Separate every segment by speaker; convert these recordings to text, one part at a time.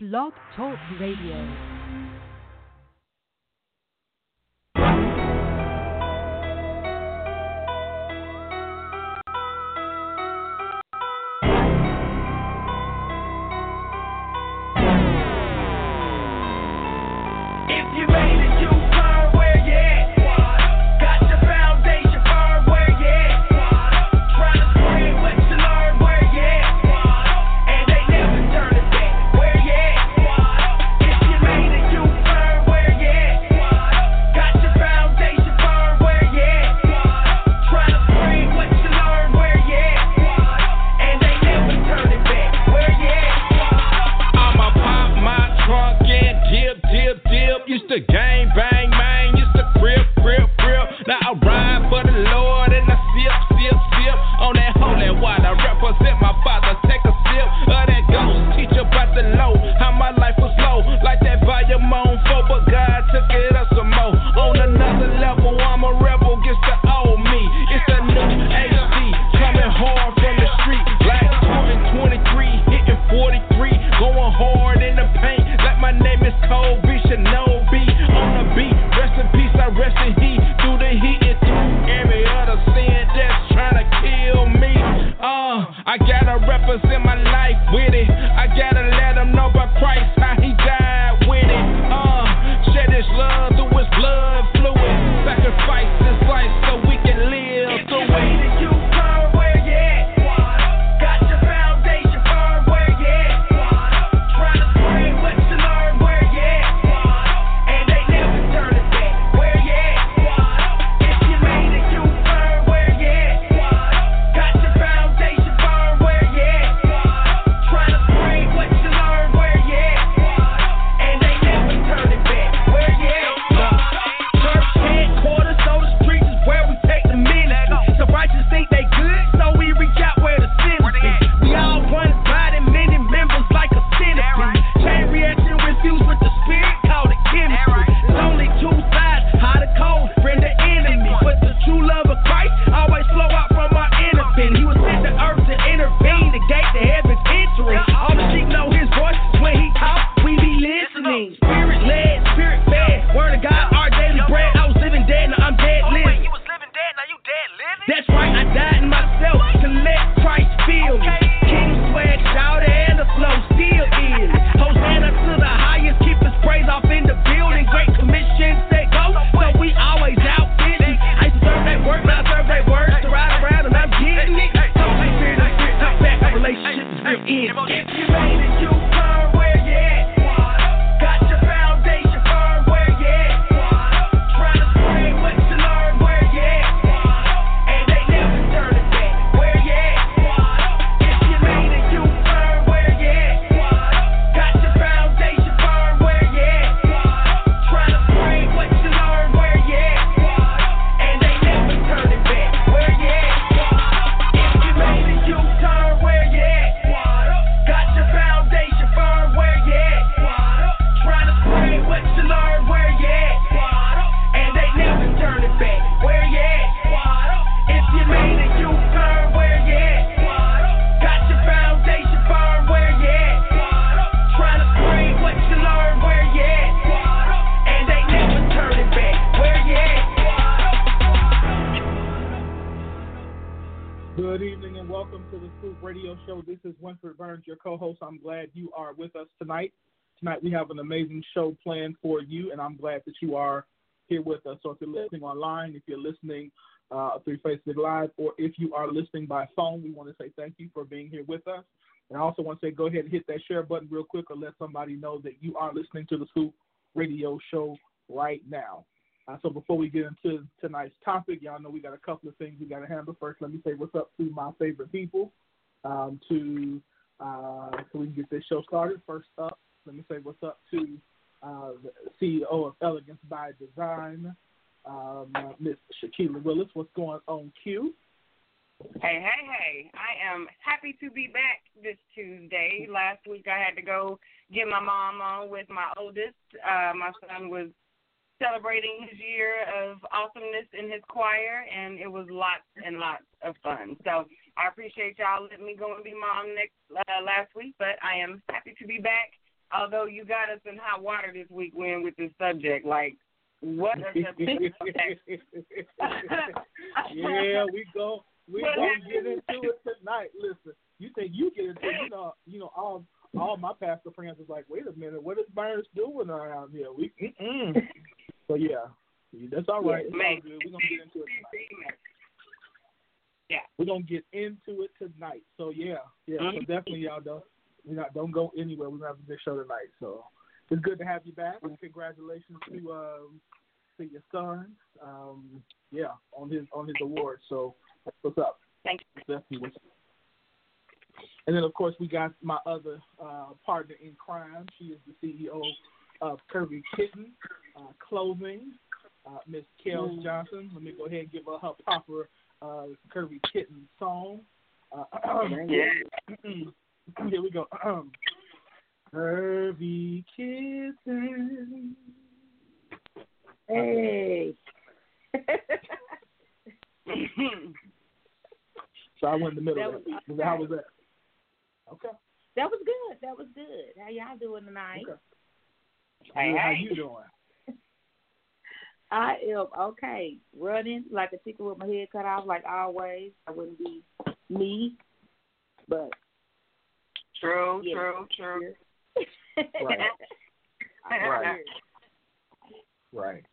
Speaker 1: Blog Talk Radio.
Speaker 2: are with us tonight. Tonight we have an amazing show planned for you, and I'm glad that you are here with us. So if you're listening online, if you're listening uh, through Facebook Live, or if you are listening by phone, we want to say thank you for being here with us. And I also want to say go ahead and hit that share button real quick or let somebody know that you are listening to the Scoop Radio Show right now. Uh, so before we get into tonight's topic, y'all know we got a couple of things we got to handle. First, let me say what's up to my favorite people, um, to uh, so we can get this show started. First up, let me say what's up to uh, the CEO of Elegance by Design, um, Miss Shaquila Willis. What's going on, Q?
Speaker 3: Hey, hey, hey. I am happy to be back this Tuesday. Last week I had to go get my mom on with my oldest. Uh, my son was celebrating his year of awesomeness in his choir, and it was lots and lots of fun. So I appreciate y'all letting me go and be mom next uh, last week, but I am happy to be back. Although you got us in hot water this week, when with this subject, like what?
Speaker 2: Yeah, we go. We gonna get into it tonight. Listen, you think you get into you know you know all all my pastor friends is like, wait a minute, what is Burns doing around here? We, mm-mm. but yeah, that's all right. It's all good. We gonna get into it. Tonight.
Speaker 3: Yeah,
Speaker 2: we're gonna get into it tonight. So yeah, yeah.
Speaker 3: Mm-hmm.
Speaker 2: So definitely y'all don't we not don't go anywhere. We're gonna have a big show tonight. So it's good to have you back. And congratulations to um to your son. Um yeah, on his on his award. So what's up.
Speaker 3: Thank you.
Speaker 2: Definitely what's up. And then, of course, we got my other uh, partner in crime. She is the CEO of Kirby Kitten uh, Clothing, uh, Miss Kellz
Speaker 3: Mm.
Speaker 2: Johnson. Let me go ahead and give her her proper uh, Kirby Kitten song. Uh,
Speaker 3: Yeah.
Speaker 2: Here we go. Kirby Kitten.
Speaker 4: Hey.
Speaker 2: So I went in the middle
Speaker 4: That
Speaker 2: of
Speaker 4: was-
Speaker 2: that. How was that? Okay.
Speaker 4: that was good. That was good. How y'all doing tonight?
Speaker 2: okay.
Speaker 3: Hey,
Speaker 2: How you doing?
Speaker 4: I am okay. Running like a chicken with my head cut off, like always. I wouldn't be me, but
Speaker 3: True,
Speaker 4: Yeah.
Speaker 3: true, true.
Speaker 2: Right. Right. Right.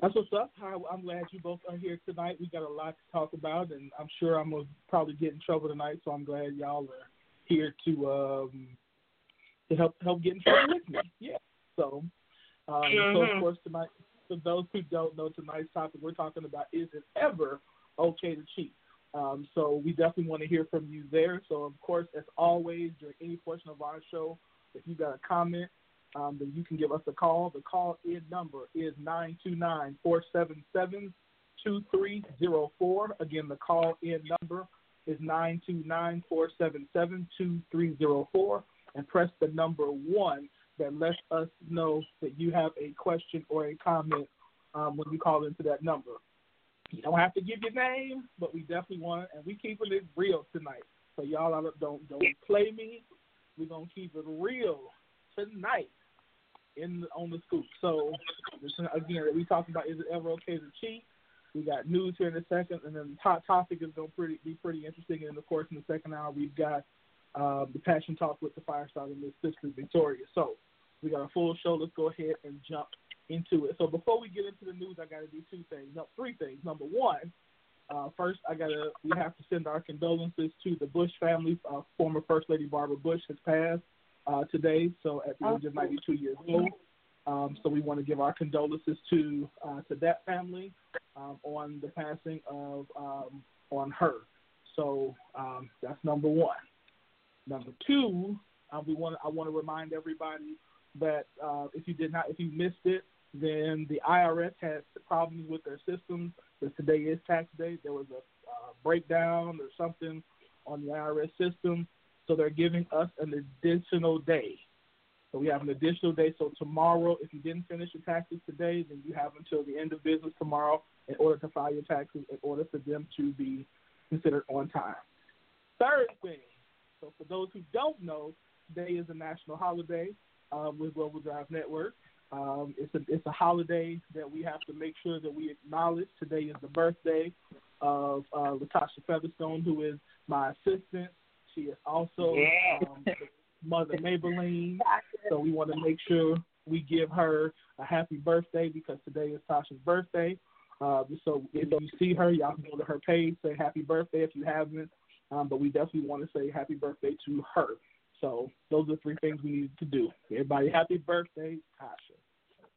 Speaker 2: That's what's up. I, I'm glad you both are here tonight. We got a lot to talk about, and I'm sure I'm gonna probably get in trouble tonight. So I'm glad y'all are here to um to help help get in trouble with me. Yeah. So, um, so
Speaker 3: Mhm.
Speaker 2: of course tonight, for those who don't know, tonight's topic we're talking about is it ever okay to cheat? Um, so we definitely want to hear from you there. So of course, as always, during any portion of our show, if you got a comment, um, then you can give us a call. The call in number is 929-477-2304. Again, the call in number is 929-477-2304. And press the number one that lets us know that you have a question or a comment um, when you call into that number. You don't have to give your name, but we definitely want, it, and we keeping it real tonight. So y'all don't don't play me. We're gonna keep it real tonight in on the scoop. So again, we talking about is it ever okay to cheat? We got news here in a second, and then the top topic is going to pretty, be pretty interesting. And of course, in the second hour, we've got um, the passion talk with the firestarter, Miss Cicely Victoria. So we got a full show. Let's go ahead and jump into it. So before we get into the news, I got to do two things. No, three things. Number one, uh, first, I gotta we have to send our condolences to the Bush family. Uh, former First Lady Barbara Bush has passed uh, today, so at the age of 92 years old. Um, so we want to give our condolences to uh, to that family um, on the passing of um, on her. So um, that's number one. Number two, uh, we want I want to remind everybody that uh, if you did not if you missed it, then the IRS had problems with their systems. Because today is tax day, there was a uh, breakdown or something on the IRS system, so they're giving us an additional day. So we have an additional day. So tomorrow, if you didn't finish your taxes today, then you have until the end of business tomorrow in order to file your taxes, in order for them to be considered on time. Third thing, so for those who don't know, today is a national holiday uh, with Global Drive Network. Um, it's a it's a holiday that we have to make sure that we acknowledge. Today is the birthday of uh, Latasha Featherstone, who is my assistant. She is also
Speaker 3: Yeah.
Speaker 2: um, Mother Maybelline. So we want to make sure we give her a happy birthday because today is Tasha's birthday. Uh, so if you see her, y'all can go to her page, say happy birthday if you haven't. Um, but we definitely want to say happy birthday to her. So those are three things we need to do. Everybody, happy birthday, Tasha.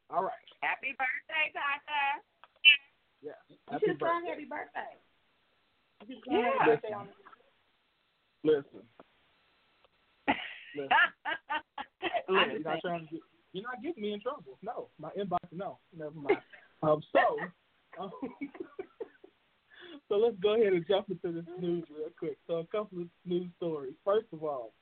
Speaker 2: All right.
Speaker 3: Happy birthday, Tata.
Speaker 2: Yes.
Speaker 4: You
Speaker 2: Happy
Speaker 4: should have
Speaker 2: birthday.
Speaker 4: happy birthday. You
Speaker 3: Yeah.
Speaker 4: happy birthday on
Speaker 2: Listen. Listen.
Speaker 3: Listen.
Speaker 2: You're not trying to get, you're not getting me in trouble. No, my inbox. No, never mind. Um, so, um, so let's go ahead and jump into this news real quick. So, a couple of news stories. First of all,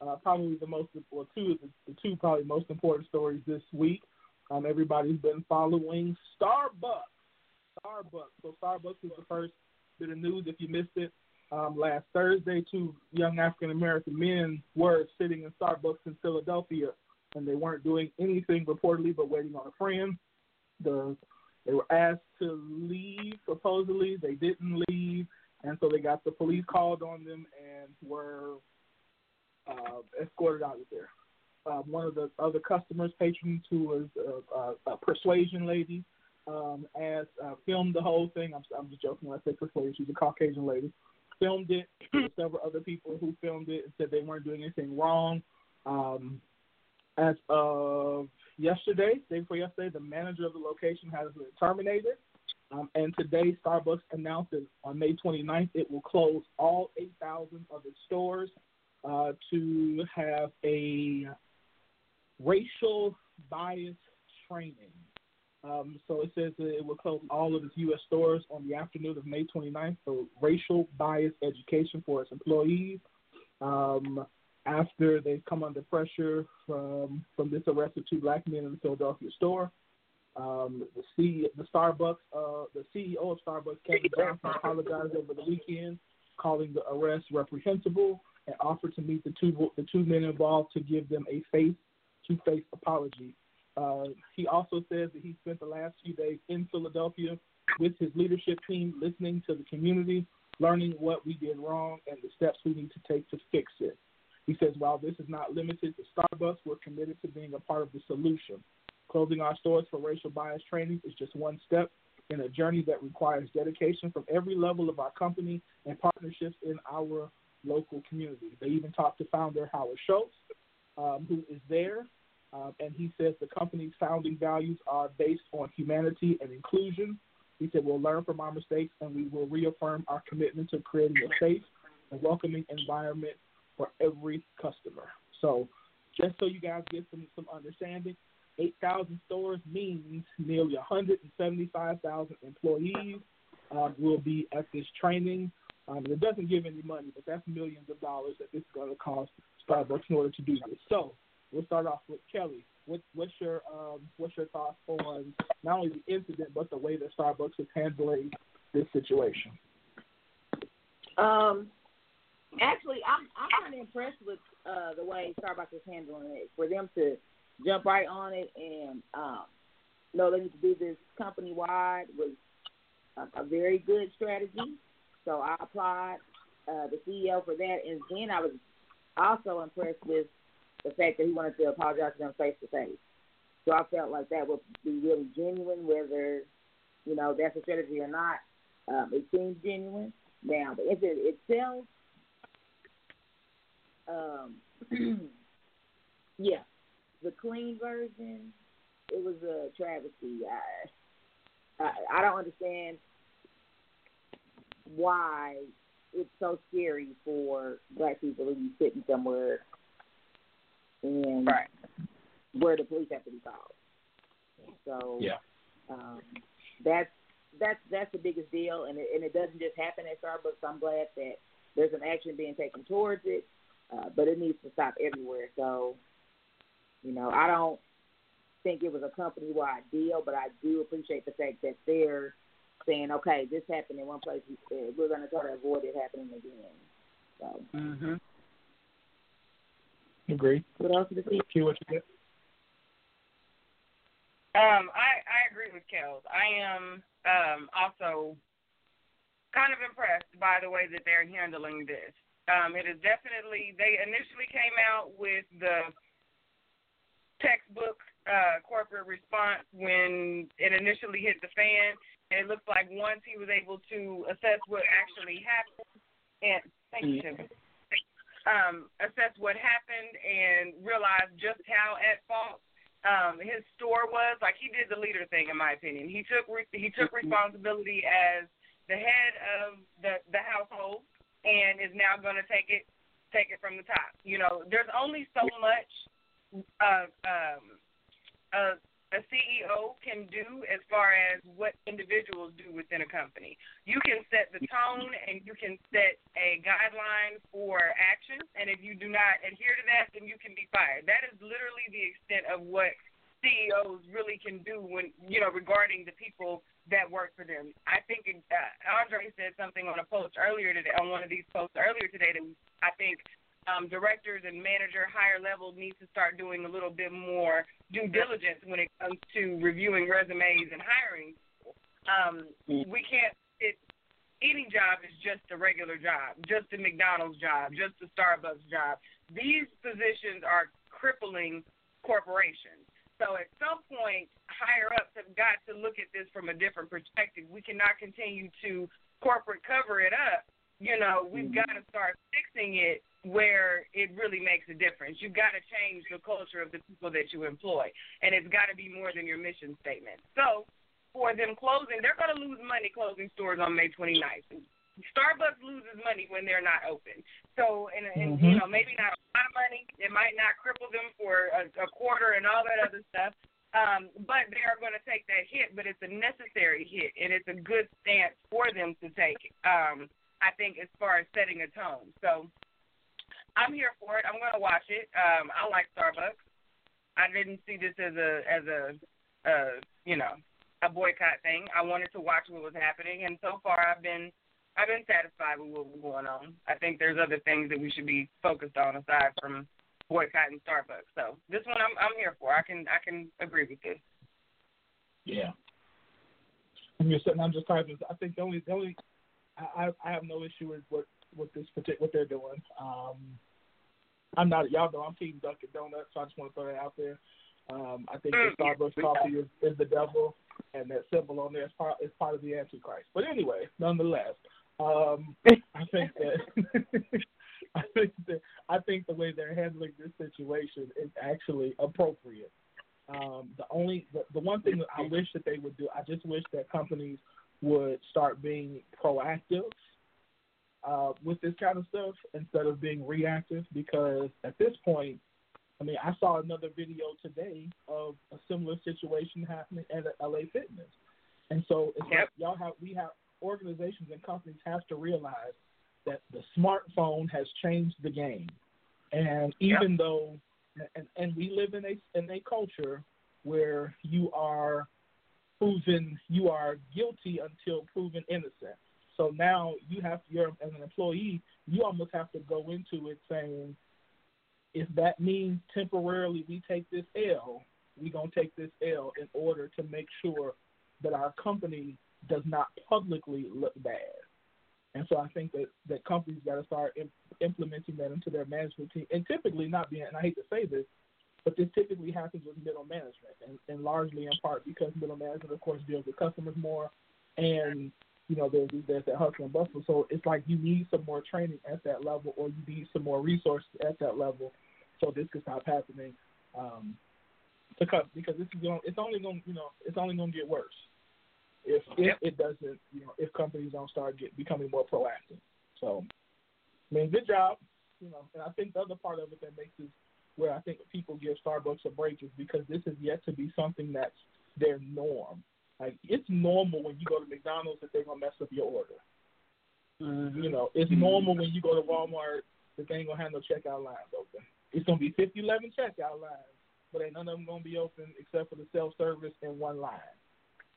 Speaker 2: uh, probably the most, or two of the, the two probably most important stories this week. Um, everybody's been following Starbucks. Starbucks. So Starbucks is the first bit of news. If you missed it, Um, last Thursday, two young African American men were sitting in Starbucks in Philadelphia, and they weren't doing anything reportedly but waiting on a friend. The they were asked to leave supposedly. They didn't leave, and so they got the police called on them and were uh, escorted out of there. Uh, one of the other customers, patrons, who was a, a, a persuasion lady, um, as uh, filmed the whole thing. I'm, I'm just joking when I say persuasion. She's a Caucasian lady. Filmed it. Several other people who filmed it and said they weren't doing anything wrong. Um, as of yesterday, day before yesterday, the manager of the location has been terminated. Um, and today, Starbucks announced on May 29th, it will close all 8,000 of its stores uh, to have a racial bias training. Um, so it says that it will close all of its U.S. stores on the afternoon of May 29th for racial bias education for its employees. Um, after they've come under pressure from from this arrest of two black men in the Philadelphia store. Um, the C, the Starbucks, uh, the CEO of Starbucks, Kevin Johnson, apologized over the weekend, calling the arrest reprehensible and offered to meet the two the two men involved to give them a face to face apology. Uh, he also says that he spent the last few days in Philadelphia with his leadership team, listening to the community, learning what we did wrong and the steps we need to take to fix it. He says, while this is not limited to Starbucks, we're committed to being a part of the solution. Closing our stores for racial bias training is just one step in a journey that requires dedication from every level of our company and partnerships in our local community. They even talked to founder Howard Schultz, um, who is there, um, and he says the company's founding values are based on humanity and inclusion. He said, We'll learn from our mistakes and we will reaffirm our commitment to creating a safe and welcoming environment for every customer. So just so you guys get some, some understanding, 8,000 stores means nearly 175,000 employees um, will be at this training. Um, it doesn't give any money, but that's millions of dollars that this is going to cost Starbucks in order to do this. So we'll start off with Kelly. What, what's your um, what's your thoughts on not only the incident but the way that Starbucks is handling this situation?
Speaker 4: Um, actually, I'm I'm kind of impressed with uh, the way Starbucks is handling it. For them to jump right on it and um, know they need to do this company wide was a, a very good strategy. So I applaud uh, the CEO for that. And then I was also impressed with the fact that he wanted to apologize to them face to face. So I felt like that would be really genuine, whether you know that's a strategy or not. Um, it seems genuine. Now the incident itself um, yeah, the clean version, it was a travesty. I, I, I don't understand why it's so scary for black people to be sitting somewhere and
Speaker 2: right.
Speaker 4: where the police have to be called. So
Speaker 2: yeah,
Speaker 4: um, that's that's that's the biggest deal, and it, and it doesn't just happen at Starbucks. I'm glad that there's an action being taken towards it. Uh, but it needs to stop everywhere. So, you know, I don't think it was a company wide deal, but I do appreciate the fact that they're saying, okay, this happened in one place, we're going to try to avoid it happening again. So.
Speaker 2: Mm-hmm. Agree.
Speaker 4: What else did you
Speaker 2: see? What you get?
Speaker 3: Um, I I agree with Kellz. I am um also kind of impressed by the way that they're handling this. Um, it is definitely they initially came out with the textbook uh, corporate response when it initially hit the fan, and it looks like once he was able to assess what actually happened, and thank you. Um, assess what happened and realize just how at fault um, his store was. Like he did the leader thing, in my opinion. He took re- he took responsibility as the head of the the household and is now going to take it take it from the top. You know, there's only so much uh, um, a, a CEO can do as far as what individuals do within a company. You can set the tone and you can set a guideline for action, and if you do not adhere to that, then you can be fired. That is literally the extent of what CEOs really can do when you know regarding the people that work for them. I think uh, Andre said something on a post earlier today on one of these posts earlier today that I think um, directors and manager higher level needs to start doing a little bit more due diligence when it comes to reviewing resumes and hiring. Um, we can't. It, any job is just a regular job, just a McDonald's job, just a Starbucks job. These positions are crippling corporations. So at some point, higher ups have got to look at this from a different perspective. We cannot continue to corporate cover it up. You know, we've got to start fixing it where it really makes a difference. You've got to change the culture of the people that you employ, and it's got to be more than your mission statement. So for them closing, they're going to lose money closing stores on May 29th. Starbucks loses money when they're not open. So, and, and mm-hmm. you know, maybe not a lot of money. It might not cripple them for a, a quarter and all that other stuff. Um, but they are going to take that hit, but it's a necessary hit, and it's a good stance for them to take. Um, I think as far as setting a tone. So, I'm here for it. I'm going to watch it. Um, I like Starbucks. I didn't see this as a as a uh, you know a boycott thing. I wanted to watch what was happening, and so far I've been I've been satisfied with what's going on. I think there's other things that we should be focused on aside from boycotting Starbucks. So this one I'm I'm here for. I can I can agree with this.
Speaker 2: Yeah. I'm just I'm just typing. I think the only the only I I have no issue with what what this particular what they're doing. Um, I'm not y'all know I'm team Dunkin' Donuts, so I just want to throw that out there. Um, I think the mm. Starbucks coffee is, is the devil, and that symbol on there is part is part of the Antichrist. But anyway, nonetheless, um, I think that I think that I think the way they're handling this situation is actually appropriate. Um, the only the, the one thing that I wish that they would do, I just wish that companies would start being proactive uh, with this kind of stuff instead of being reactive. Because at this point, I mean, I saw another video today of a similar situation happening at LA Fitness, and so it's yep. like y'all have we have organizations and companies have to realize that the smartphone has changed the game. And even yep. though, and, and we live in a in a culture where you are proven you are guilty until proven innocent. So now you have you're as an employee, you almost have to go into it saying, if that means temporarily we take this L, we're gonna take this L in order to make sure that our company does not publicly look bad. And so I think that, that companies got to start imp- implementing that into their management team. And typically, not being, and I hate to say this, but this typically happens with middle management, and, and largely in part because middle management, of course, deals with customers more, and you know there's there's that hustle and bustle. So it's like you need some more training at that level, or you need some more resources at that level, so this can stop happening. Um, to cut because this is going, it's only going, you know, it's only going to get worse if if it doesn't, you know, if companies don't start get, becoming more proactive. So, I mean, good job, you know. And I think the other part of it that makes it where I think people give Starbucks a break is because this is yet to be something that's their norm. Like it's normal when you go to McDonald's that they're gonna mess up your order. Mm-hmm. You know, it's normal when you go to Walmart that they ain't gonna have no checkout lines open. It's gonna be 50, 11 checkout lines, but ain't none of them gonna be open except for the self service and one line.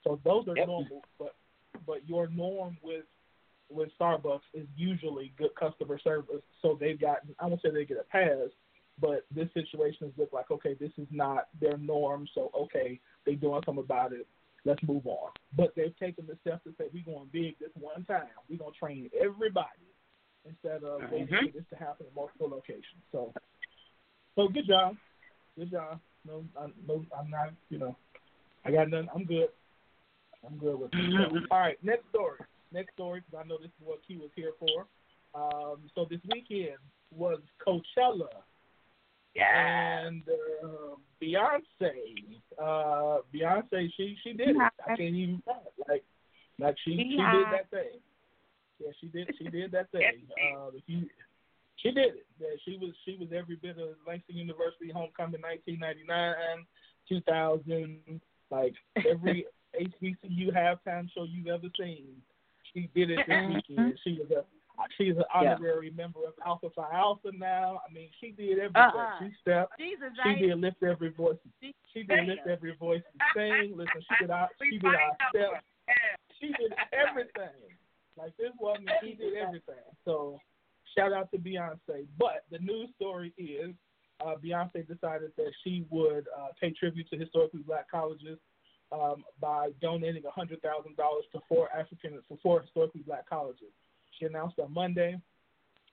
Speaker 2: So those are yep. normal, but but your norm with with Starbucks is usually good customer service. So they've gotten I won't say they get a pass, but this situation has looked like okay, this is not their norm. So okay, they doing something about it. Let's move on. But they've taken the steps to say we're going big this one time. We're gonna train everybody instead of waiting mm-hmm. for this to happen in multiple locations. So so good job, good job. No, I, no, I'm not. You know, I got nothing. I'm good. I'm good with it. So, all right, next story. Next story, because I know this is what Key was here for. Um, so this weekend was Coachella.
Speaker 3: Yeah.
Speaker 2: And uh, Beyonce, uh, Beyonce, she she did it. I can't even like like she she did that thing. Yeah, she did she did that thing. Uh, if you she did it. Yeah, she was she was every bit of Langston University homecoming 1999, 2000, like every HBCU halftime show you've ever seen. She did it this mm-hmm. weekend. She was a she's an honorary yeah. member of Alpha Phi Alpha now. I mean, she did everything. Uh-uh. She stepped.
Speaker 4: Jesus,
Speaker 2: she did lift every voice.
Speaker 4: She,
Speaker 2: She did lift every voice and sing. Listen, she did our she did our steps. She did everything. Like this woman, she did everything. So shout out to Beyonce. But the news story is uh, Beyonce decided that she would uh, pay tribute to historically black colleges um, by donating $100,000 to four African for four historically black colleges. She announced on Monday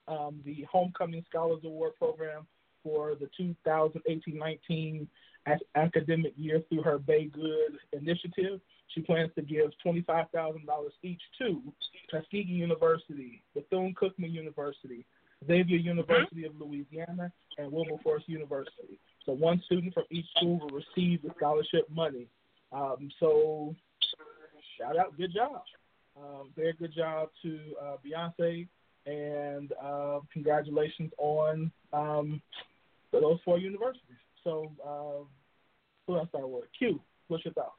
Speaker 2: um, the Homecoming Scholars Award program for the 2018-19 academic year through her BeyGOOD initiative. She plans to give $25,000 each to Tuskegee University, Bethune-Cookman University, Xavier University of Louisiana, and Wilberforce University. So one student from each school will receive the scholarship money. Um, so shout out, good job. Um, very good job to uh, Beyonce, and uh, congratulations on um, those four universities. So uh, who else I with? Q, what's your thoughts?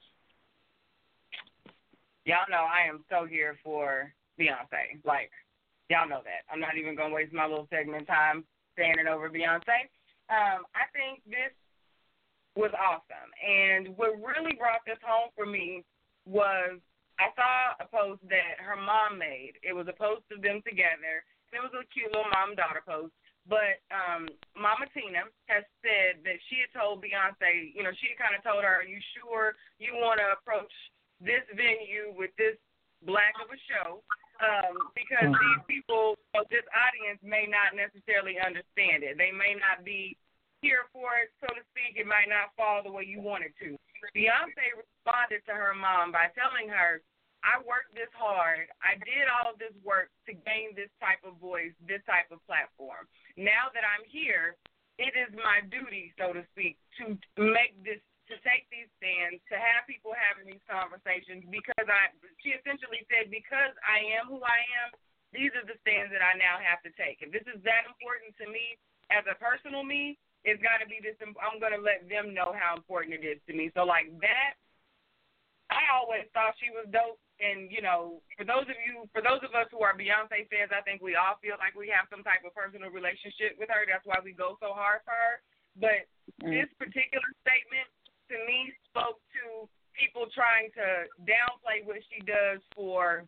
Speaker 3: Y'all know I am so here for Beyonce. Like, y'all know that. I'm not even gonna waste my little segment time standing over Beyonce. Um, I think this was awesome. And what really brought this home for me was I saw a post that her mom made. It was a post of them together. It was a cute little mom daughter post. But um, Mama Tina has said that she had told Beyonce, you know, she kind of told her, Are you sure you want to approach this venue with this black of a show? Um, because mm-hmm. these people, this audience may not necessarily understand it. They may not be here for it, so to speak. It might not fall the way you want it to. Beyonce responded to her mom by telling her, I worked this hard. I did all this work to gain this type of voice, this type of platform. Now that I'm here, it is my duty, so to speak, to make this, to take these stands, to have people having these conversations because I, she essentially said, because I am who I am, these are the stands that I now have to take. If this is that important to me as a personal me, it's got to be this. I'm going to let them know how important it is to me. So like that, I always thought she was dope and you know, for those of you, for those of us who are Beyonce fans, I think we all feel like we have some type of personal relationship with her. That's why we go so hard for her. But mm. this particular statement to me spoke to people trying to downplay what she does for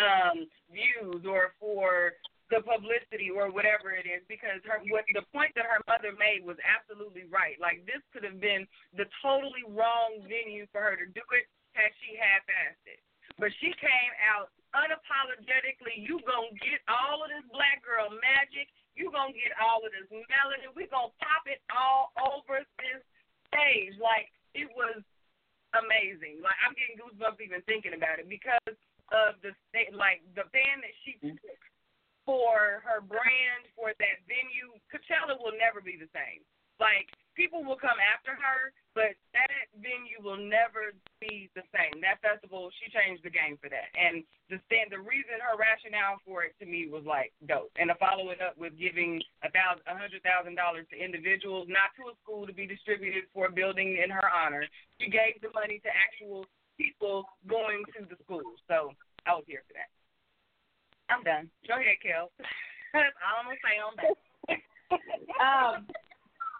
Speaker 3: um views or for the publicity or whatever it is because her what the point that her mother made was absolutely right. Like this could have been the totally wrong venue for her to do it had she half-assed it. But she came out unapologetically. You gonna get all of this black girl magic. You gonna get all of this melody. We gonna pop it all over this stage. Like it was amazing. Like I'm getting goosebumps even thinking about it because of the state, like the band that she took for her brand for that venue. Coachella will never be the same. Like people will come after her, but that venue will never be the same. That festival, she changed the game for that. And the stand, the reason her rationale for it to me was like dope. And to follow it up with giving a thousand, a hundred thousand dollars to individuals, not to a school to be distributed for a building in her honor. She gave the money to actual people going to the school. So I was here for that. I'm done. Go ahead, Kel. That's all I'm gonna say on that.
Speaker 4: um,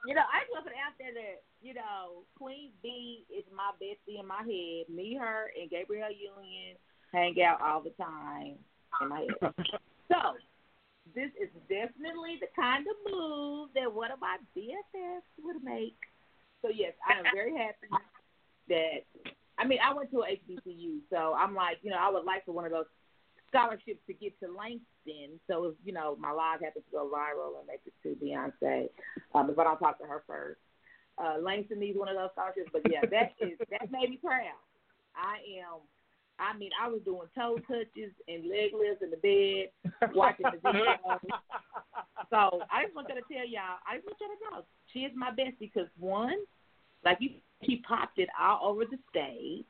Speaker 4: you know, I just want to out there that, you know, Queen B is my bestie in my head. Me, her, and Gabrielle Union hang out all the time in my head. so, this is definitely the kind of move that one of my BFFs would make. So, yes, I am very happy that, I mean, I went to a HBCU, so I'm like, you know, I would like for one of those scholarships to get to Langston. So if you know my live happens to go viral and make it to Beyonce, um, if I don't talk to her first, uh, Langston needs one of those scholarships. But yeah, that is that made me proud. I am. I mean, I was doing toe touches and leg lifts in the bed, watching the video. so I just wanted to tell y'all, I just want y'all to know, she is my best because one, like you, she popped it all over the stage.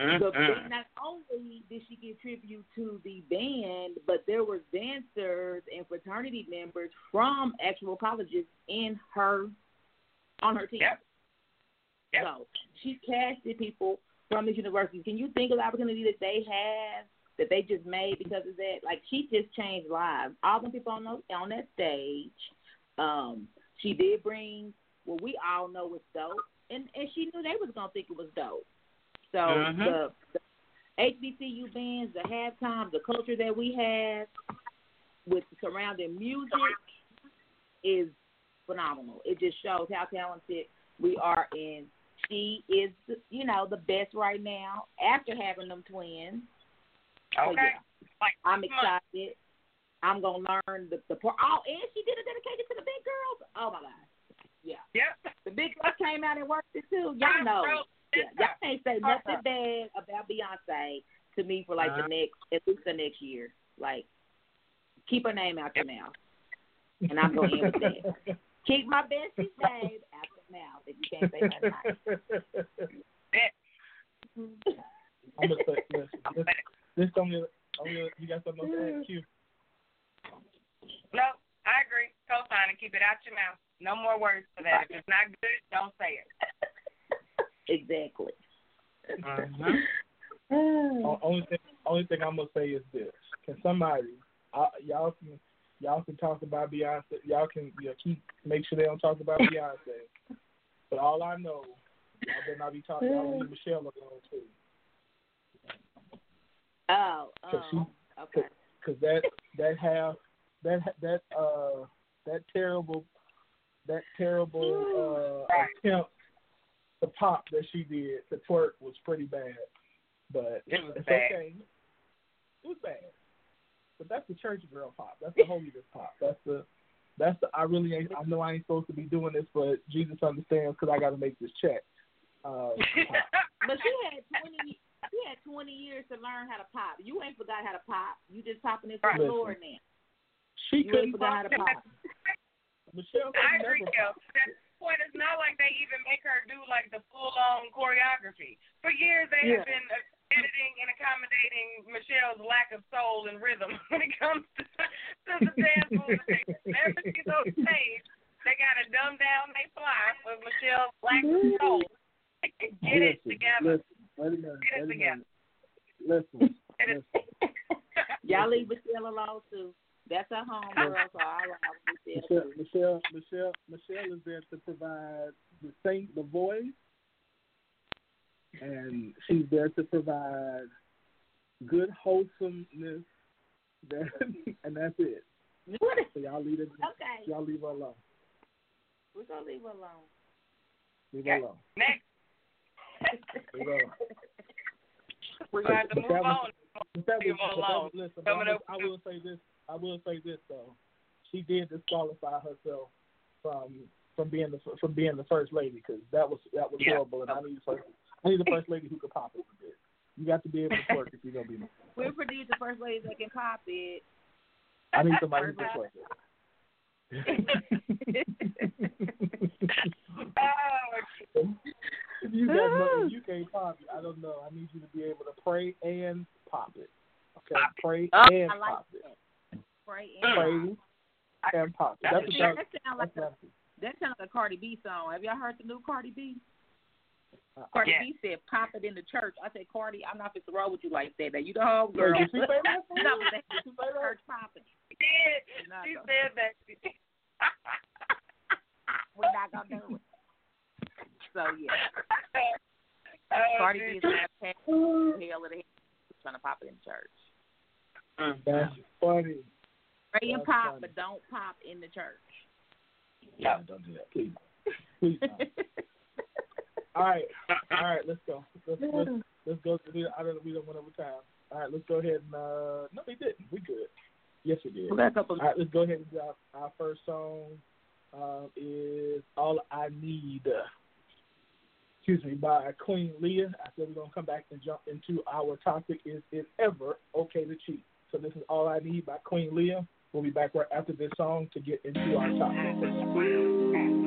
Speaker 4: The, mm-hmm. not only did she give tribute to the band, but there were dancers and fraternity members from actual colleges in her on her team.
Speaker 3: Yep. Yep.
Speaker 4: So she casted people from these universities. Can you think of the opportunity that they have that they just made because of that? Like she just changed lives. All the people on those, on that stage. Um, she did bring what we all know was dope, and and she knew they was gonna think it was dope. So
Speaker 3: Mhm.
Speaker 4: the, the HBCU bands, the halftime, the culture that we have with surrounding music is phenomenal. It just shows how talented we are and she is you know the best right now after having them twins. So,
Speaker 3: Okay.
Speaker 4: yeah, I'm excited. I'm gonna learn the the part. Oh, and she did a dedication to the big girls. Oh my god, yeah.
Speaker 3: Yep.
Speaker 4: The big girls came out and worked it too. Y'all know. Yeah, y'all can't say nothing bad about Beyonce to me for like the uh-huh. next at least the next year. Like, keep her name out your mouth, and I'm going to end with that. Keep my bestie's name out your mouth if you can't say nothing nice.
Speaker 2: I'm gonna say, listen, this, this only, only, you got something to add, Q?
Speaker 3: No, I agree. Co-sign and keep it out your mouth. No more words for that. If it's not good, don't say it.
Speaker 4: Exactly.
Speaker 2: O- Only thing, only thing I'm gonna say is this: Can somebody, uh, y'all can, y'all can talk about Beyonce. Y'all can you know, keep make sure they don't talk about Beyonce. But all I know, y'all better not be talking. Y'all leave Michelle alone too,
Speaker 4: Oh,
Speaker 2: Cause she-
Speaker 4: um, okay.
Speaker 2: because that that half that that uh that terrible that terrible uh attempt to pop that she did to twerk was pretty bad. But
Speaker 3: It was
Speaker 2: it's
Speaker 3: bad.
Speaker 2: okay. It was bad. But that's the church girl pop. That's the holiness pop. That's the that's the I really ain't I know I ain't supposed to be doing this, but Jesus understands because I got to make this check. Uh,
Speaker 4: But she had twenty. She had twenty years to learn how to pop. You ain't forgot how to pop. You just popping it for the
Speaker 2: Listen.
Speaker 4: Lord now.
Speaker 2: she
Speaker 4: You
Speaker 2: couldn't
Speaker 4: forgot how to pop.
Speaker 2: Michelle
Speaker 3: I agree,
Speaker 2: never
Speaker 3: Kel.
Speaker 2: Pop.
Speaker 3: At this point, it's not like they even make her do like the full-on choreography. For years, they
Speaker 4: Yeah.
Speaker 3: have been uh, editing and accommodating Michelle's lack of soul and rhythm when it comes to, to the dance moves. Whenever she's on stage, they got to dumb down they fly for Michelle's lack of soul. Get it together.
Speaker 2: Listen, minute.
Speaker 3: Get it together.
Speaker 2: Listen, listen.
Speaker 4: Y'all leave Michelle alone too. That's her home girl, so I allow Michelle.
Speaker 2: Michelle, Michelle, Michelle, Michelle is there to provide the sing, the voice, and she's there to provide good wholesomeness. That, and that's it.
Speaker 4: What is-
Speaker 2: So y'all leave it.
Speaker 4: Okay,
Speaker 2: Y'all leave her alone.
Speaker 4: we're gonna leave her alone.
Speaker 2: Leave her alone.
Speaker 3: Next,
Speaker 2: Leave her alone.
Speaker 3: we're going to have to move
Speaker 2: that was-
Speaker 3: on. Leave
Speaker 2: was-
Speaker 3: her alone.
Speaker 2: was- listen, I,
Speaker 3: up
Speaker 2: will, I will say this. I will say this though. She did disqualify herself from from being the from being the first lady because that was that was
Speaker 3: Yeah.
Speaker 2: horrible. And I need the first I need the first lady who could pop it a bit. You got to be able to twerk if you're gonna be.
Speaker 4: We're producing the first lady that can pop it.
Speaker 2: I need somebody who can twerk
Speaker 3: Oh,
Speaker 2: it. if you got no, if ah. you can't pop it, I don't know. I need you to be able to pray and pop it. Okay, pray
Speaker 4: Oh,
Speaker 2: and
Speaker 4: I like
Speaker 2: pop it.
Speaker 4: that. Pray and
Speaker 2: Pray and pop.
Speaker 3: That's
Speaker 2: That's
Speaker 3: what
Speaker 2: what
Speaker 4: See,
Speaker 2: y'all-
Speaker 4: that sound like a, that sounds like a Cardi B song. Have y'all heard the new Cardi B?
Speaker 2: Uh,
Speaker 4: Cardi
Speaker 3: Yeah.
Speaker 4: B said, "Pop it in the church." I said, "Cardi, I'm not fit to roll with you like that. Now you the home girl."
Speaker 2: Did she say that for
Speaker 4: no,
Speaker 2: real? Did she say that?
Speaker 4: church popping.
Speaker 3: she did. She
Speaker 4: gonna-
Speaker 3: said that.
Speaker 4: We're not gonna do it. So yeah,
Speaker 3: Oh,
Speaker 4: Cardi B is
Speaker 3: geez.
Speaker 4: not paying hell of the hell trying to pop it in church.
Speaker 2: That's funny.
Speaker 4: Pray and pop,
Speaker 2: funny.
Speaker 4: but don't pop in the church.
Speaker 2: Yeah, don't do that, please. Please. don't. All right, all right, let's go. Let's let's, let's go. We, I don't. We don't want over time. All right, let's go ahead and. uh No, we didn't. We good. Yes, we did.
Speaker 4: we got a.
Speaker 2: All right, let's go ahead and do our, our first song. Uh, is "All I Need." Excuse me, by Queen Leah. I said we're gonna come back and jump into our topic. Is it ever okay to cheat? So this is "All I Need" by Queen Leah. We'll be back right after this song to get into our topic.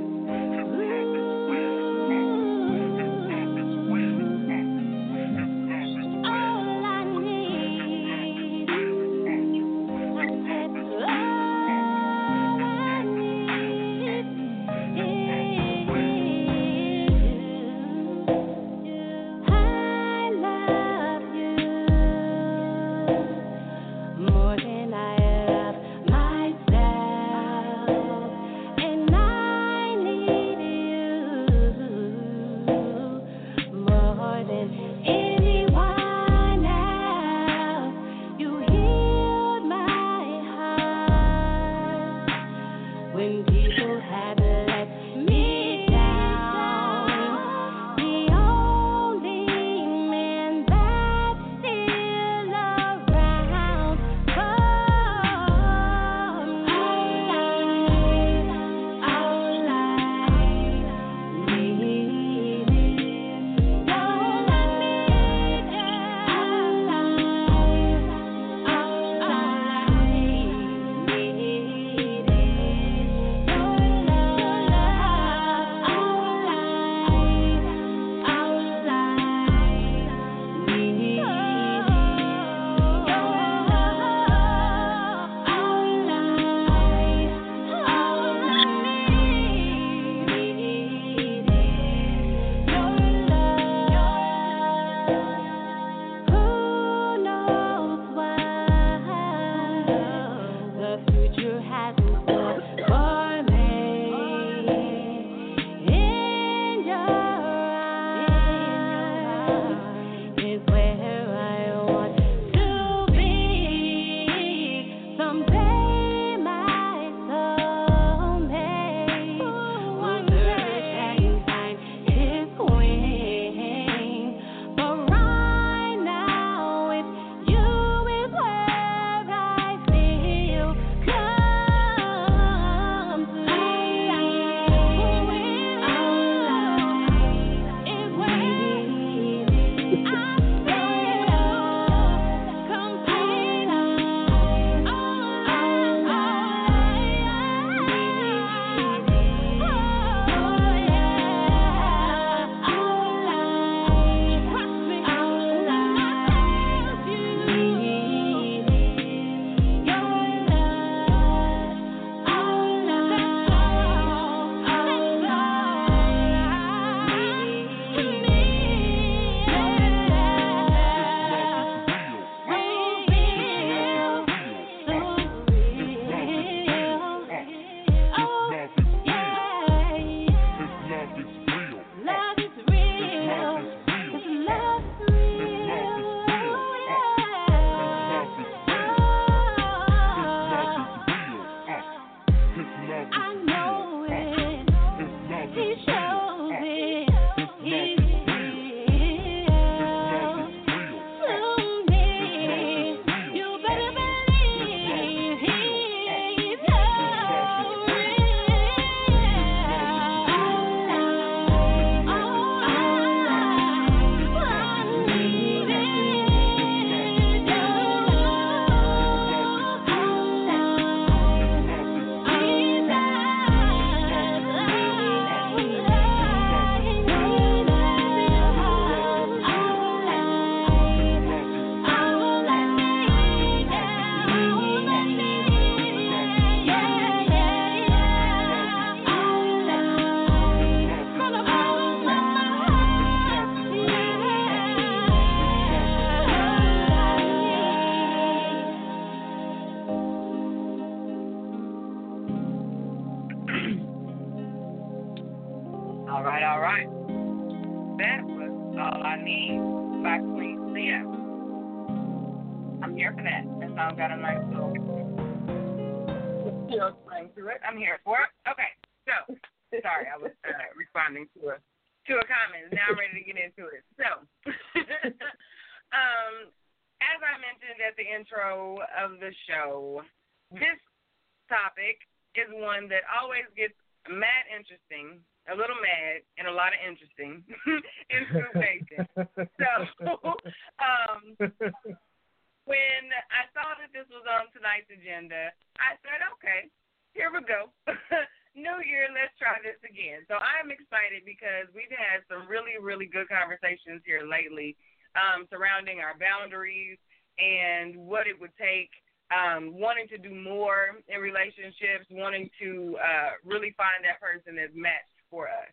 Speaker 3: Excited because we've had some really, really good conversations here lately um, surrounding our boundaries and what it would take, um, wanting to do more in relationships, wanting to uh, really find that person that's matched for us.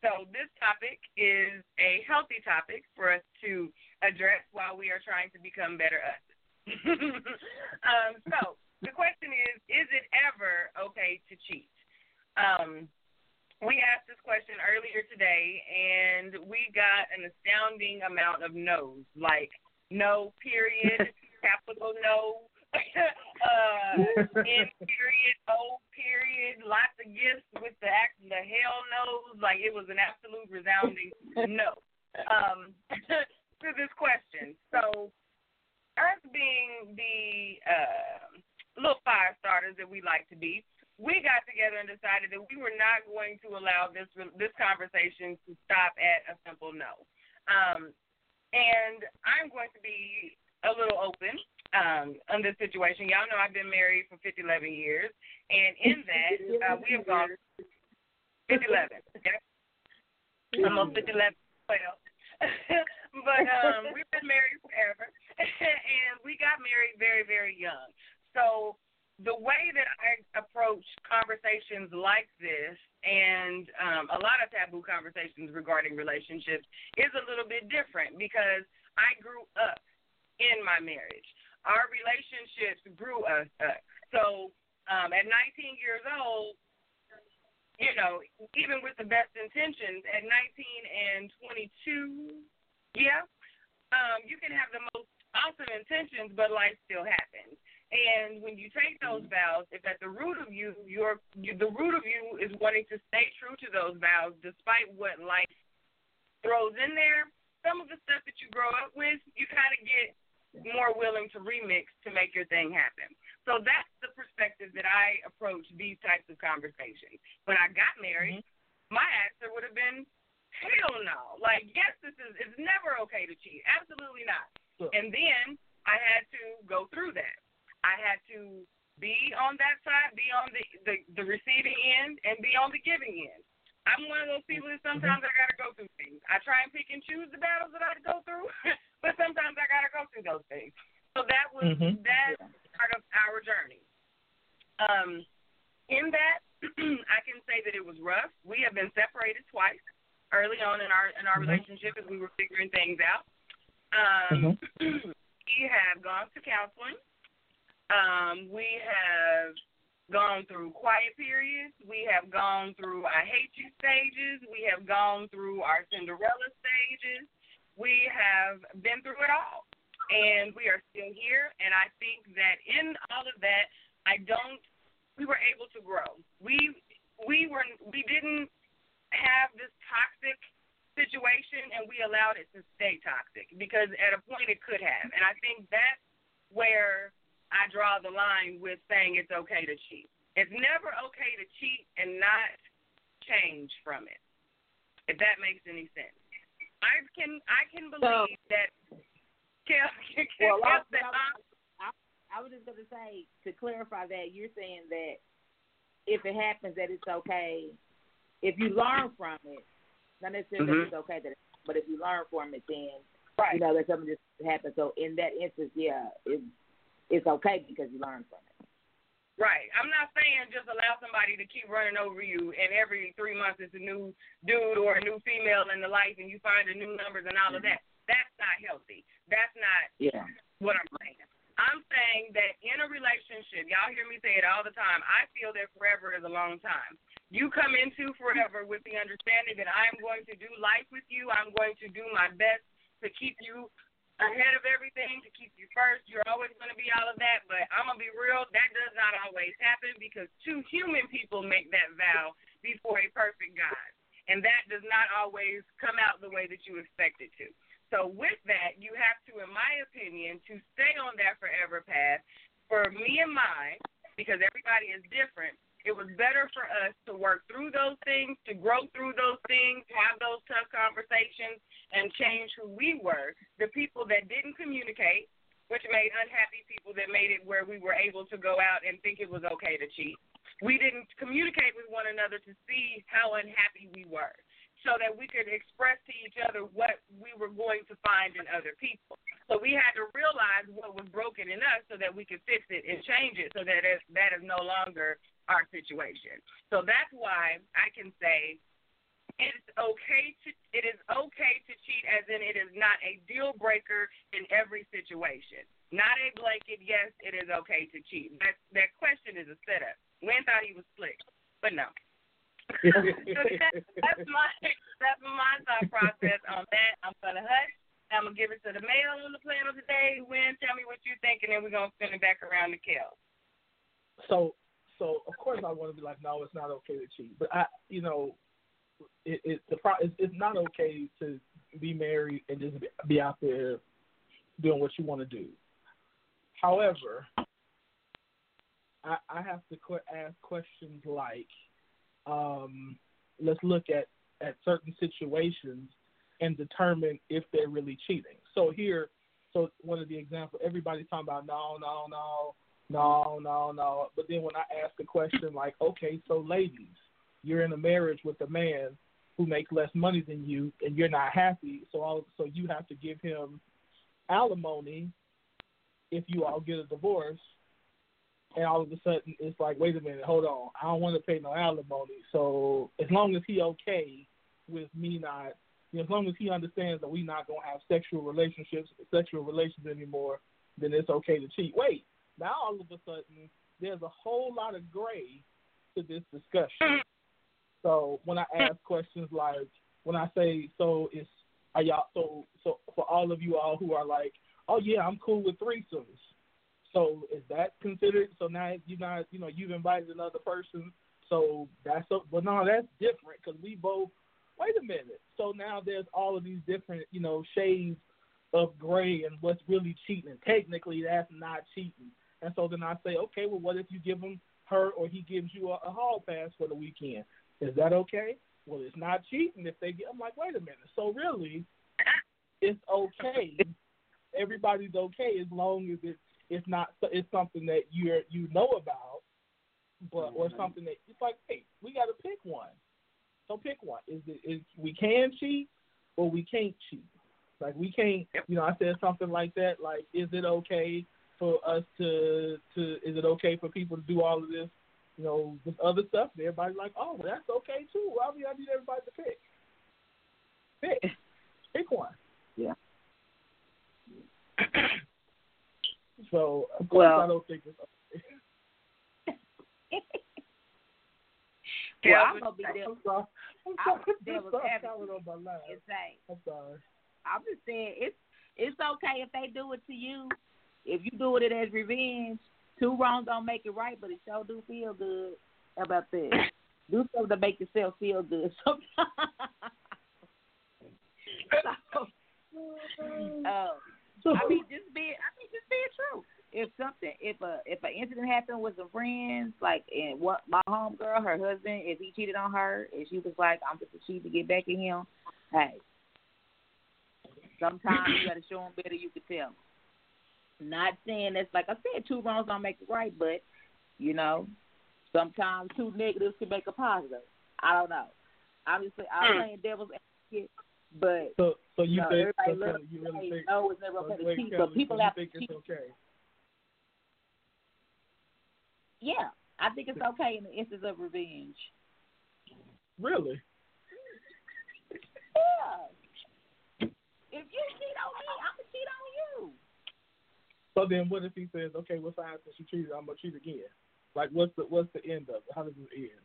Speaker 3: So this topic is a healthy topic for us to address while we are trying to become better us. um, so the question is, is it ever okay to cheat? Um, we asked this question earlier today, and we got an astounding amount of no's, like no period, capital no, uh, in period, O period, lots of gifts with the act, the hell no's, like it was an absolute resounding no um, to this question. So, us being the uh, little fire starters that we like to be, we got together and decided that we were not going to allow this this conversation to stop at a simple no. Um, and I'm going to be a little open um, on this situation. Y'all know I've been married for 50, 11 years, and in that uh, we have gone 50, 11. Yeah, almost 50, 11, 12. but um, we've been married forever, and we got married very, very young. So the way that I approach conversations like this and um, a lot of taboo conversations regarding relationships is a little bit different because I grew up in my marriage. Our relationships grew us up. So um, at 19 years old, you know, even with the best intentions, at 19 and 22, yeah, um, you can have the most awesome intentions, but life still happens. And when you take those vows, if at the root of you, your you, the root of you is wanting to stay true to those vows, despite what life throws in there. Some of the stuff that you grow up with, you kind of get more willing to remix to make your thing happen. So that's the perspective that I approach these types of conversations. When I got married, mm-hmm. my answer would have been, hell no. Like, yes, this is it's never okay to cheat. Absolutely not. Sure. And then I had to go through that. I had to be on that side, be on the, the, the receiving end, and be on the giving end. I'm one of those people that sometimes mm-hmm. I gotta go through things. I try and pick and choose the battles that I go through, but sometimes I gotta go through those things. So that was mm-hmm. that part of our journey. Um, in that, I can say that it was rough. We have been separated twice early on in our in our mm-hmm. relationship as we were figuring things out. Um, mm-hmm. we have gone to counseling. Um, we have gone through quiet periods. We have gone through I hate you stages. We have gone through our Cinderella stages. We have been through it all. And we are still here. And I think that in all of that, I don't, we were able to grow. We, we were, we didn't have this toxic situation and we allowed it to stay toxic because at a point it could have. And I think that's where I draw the line with saying it's okay to cheat. It's never okay to cheat and not change from it. If that makes any sense. I can I can believe so, that. Kel, Kel,
Speaker 4: well, I, I, I was just gonna say to clarify that you're saying that if it happens that it's okay if you learn from it, not necessarily mm-hmm. that it's okay that, but if you learn from it, then right. you know that something just happened. So in that instance, yeah, it it's okay because you learn from it.
Speaker 3: Right. I'm not saying just allow somebody to keep running over you and every three months it's a new dude or a new female in the life and you find the new numbers and all of that. Mm-hmm. That's not healthy. That's not
Speaker 4: yeah.
Speaker 3: what I'm saying. I'm saying that in a relationship, y'all hear me say it all the time. I feel that forever is a long time. You come into forever with the understanding that I'm going to do life with you. I'm going to do my best to keep you ahead of everything, to keep you first. You're always going to be all of that, but I'm going to be real. That does not always happen because two human people make that vow before a perfect God. And that does not always come out the way that you expect it to. So with that, you have to, in my opinion, to stay on that forever path. For me and mine, because everybody is different, it was better for us to work through those things, to grow through those things, have those tough conversations, and change who we were. The people that didn't communicate, which made unhappy people that made it where we were able to go out and think it was okay to cheat. We didn't communicate with one another to see how unhappy we were so that we could express to each other what we were going to find in other people. So we had to realize what was broken in us so that we could fix it and change it so that it, that is no longer our situation. So that's why I can say it is okay to it is okay to cheat as in it is not a deal breaker in every situation. Not a blanket, yes, it is okay to cheat. That that question is a setup. Wayne thought he was slick, but no. that's my that's my thought process on that. I'm gonna hush. I'm gonna give it to the male on the plan of the day. Win, tell me what you think, and then we're gonna spin it back around to Kel.
Speaker 2: So, so of course I want to be like, no, it's not okay to cheat. But I, you know, it, it the pro, it's, it's not okay to be married and just be out there doing what you want to do. However, I, I have to qu- ask questions like, um, let's look at, at certain situations and determine if they're really cheating. So here, so one of the examples, everybody's talking about no, no, no, no, no, no. But then when I ask a question like, okay, so ladies, you're in a marriage with a man who makes less money than you, and you're not happy, so all, so you have to give him alimony if you all get a divorce and all of a sudden it's like, wait a minute, hold on, I don't want to pay no alimony. So as long as he okay with me not, you know, as long as he understands that we not gonna have sexual relationships, sexual relations anymore, then it's okay to cheat. Wait, now all of a sudden there's a whole lot of gray to this discussion. So when I ask questions like, when I say, so it's are y'all so so for all of you all who are like, oh yeah, I'm cool with threesomes so is that considered? So now you not, you know, you've invited another person. So that's a, but no, that's different because we both. Wait a minute. So now there's all of these different, you know, shades of gray and what's really cheating. And Technically, that's not cheating. And so then I say, okay, well, what if you give him her or he gives you a, a hall pass for the weekend? Is that okay? Well, it's not cheating if they get. I'm like, wait a minute. So really, it's okay. Everybody's okay as long as it's it's not it's something that you're you know about, but or mm-hmm. something that it's like, hey, we got to pick one. So pick one. Is it is we can cheat or we can't cheat? Like we can't. You know, I said something like that. Like, is it okay for us to to? Is it okay for people to do all of this? You know, this other stuff. And everybody's like, oh, well, that's okay too. Why do I need everybody to pick? Pick. pick one.
Speaker 4: Yeah.
Speaker 2: So of course well, I don't think it's. Okay.
Speaker 4: well, I'm gonna be there.
Speaker 2: I'm sorry. I'm sorry. I'm devil's advocate. On my line. I'm sorry.
Speaker 4: I'm just saying it's it's okay if they do it to you. If you do it as revenge, two wrongs don't make it right, but it sure do feel good. How about that? do something to make yourself feel good sometimes. so, uh, I mean, just being, I mean, just being true. If something, if a if an incident happened with some friends, like and what my home girl, her husband, if he cheated on her, and she was like, I'm just a cheat to get back at him. Hey, sometimes you got to show him better. You could tell. Not saying that's like I said, two wrongs don't make it right, but you know, sometimes two negatives can make a positive. I don't know. Obviously, I'm hmm. playing devil's advocate but
Speaker 2: so so you,
Speaker 4: you know,
Speaker 2: think
Speaker 4: everybody
Speaker 2: so, you really think
Speaker 4: no, it's never okay to cheat, but people
Speaker 2: so
Speaker 4: have
Speaker 2: think
Speaker 4: to
Speaker 2: it's okay.
Speaker 4: Yeah, I think it's okay in the instance of revenge.
Speaker 2: Really?
Speaker 4: Yeah. If you cheat on me, I'm gonna cheat on you.
Speaker 2: So then, what if he says, "Okay, well, fine, since you cheated, I'm gonna cheat again"? Like, what's the what's the end of it? How does it end?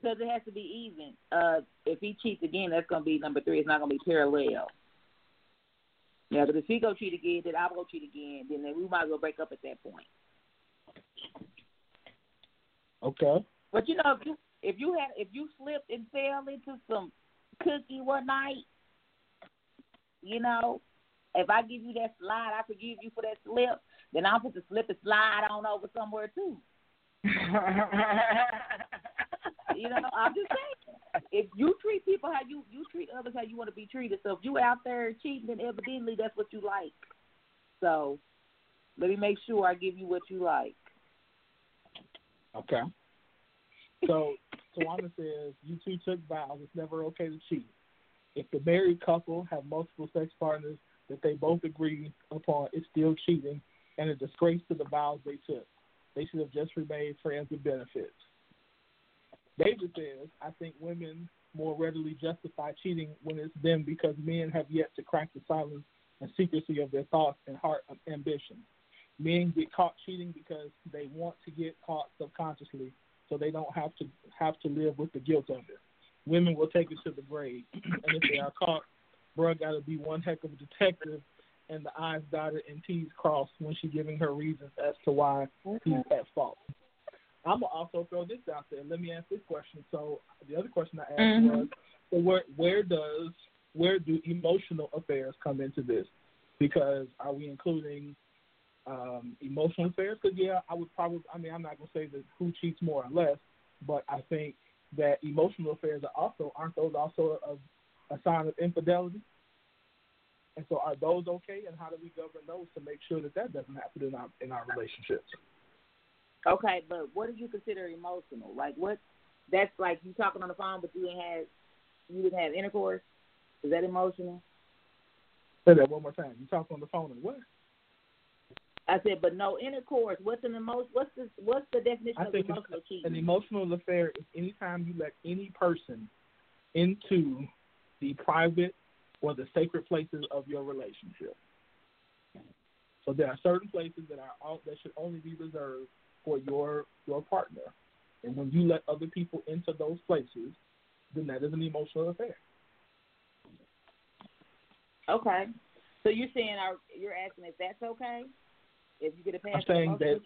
Speaker 4: Because it has to be even. Uh, if he cheats again, that's gonna be number three. It's not gonna be parallel. Yeah, but if he go cheat again, then I will go cheat again. Then we might as well break up at that point.
Speaker 2: Okay.
Speaker 4: But you know, if you if you had if you slipped and fell into some cookie one night, you know, if I give you that slide, I forgive you for that slip. Then I'll put the slip and slide on over somewhere too. you know, I'm just saying. If you treat people how you you treat others how you want to be treated, so if you out there cheating, then evidently that's what you like. So let me make sure I give you what you like.
Speaker 2: Okay. So Tawana says you two took vows. It's never okay to cheat. If the married couple have multiple sex partners that they both agree upon, it's still cheating and a disgrace to the vows they took. They should have just remained friends with benefits. David says, I think women more readily justify cheating when it's them because men have yet to crack the silence and secrecy of their thoughts and heart ambitions. Men get caught cheating because they want to get caught subconsciously so they don't have to have to live with the guilt of it. Women will take it to the grave. and if they are caught, bruh gotta be one heck of a detective and the I's dotted and T's crossed when she's giving her reasons as to why he's at fault. I'm gonna also throw this out there. Let me ask this question. So the other question I asked mm-hmm. was, so where where does where do emotional affairs come into this? Because are we including um, emotional affairs? Because yeah, I would probably. I mean, I'm not gonna say that who cheats more or less, but I think that emotional affairs are also aren't those also a, sign of infidelity? And so, are those okay? And how do we govern those to make sure that that doesn't happen in our in our relationships?
Speaker 4: Okay, but what do you consider emotional? Like what? That's like you talking on the phone, but you didn't have you didn't have intercourse. Is that emotional?
Speaker 2: Say that one more time. You talk on the phone and what?
Speaker 4: I said, but no intercourse. What's an emotion? What's the what's the definition
Speaker 2: I
Speaker 4: of
Speaker 2: think
Speaker 4: emotional cheating?
Speaker 2: An emotional affair is anytime you let any person into the private or the sacred places of your relationship. So there are certain places that are all, that should only be reserved for your your partner, and when you let other people into those places, then that is an emotional affair.
Speaker 4: Okay, so you're saying, are, you're asking if that's okay? If you get a pass,
Speaker 2: I'm saying that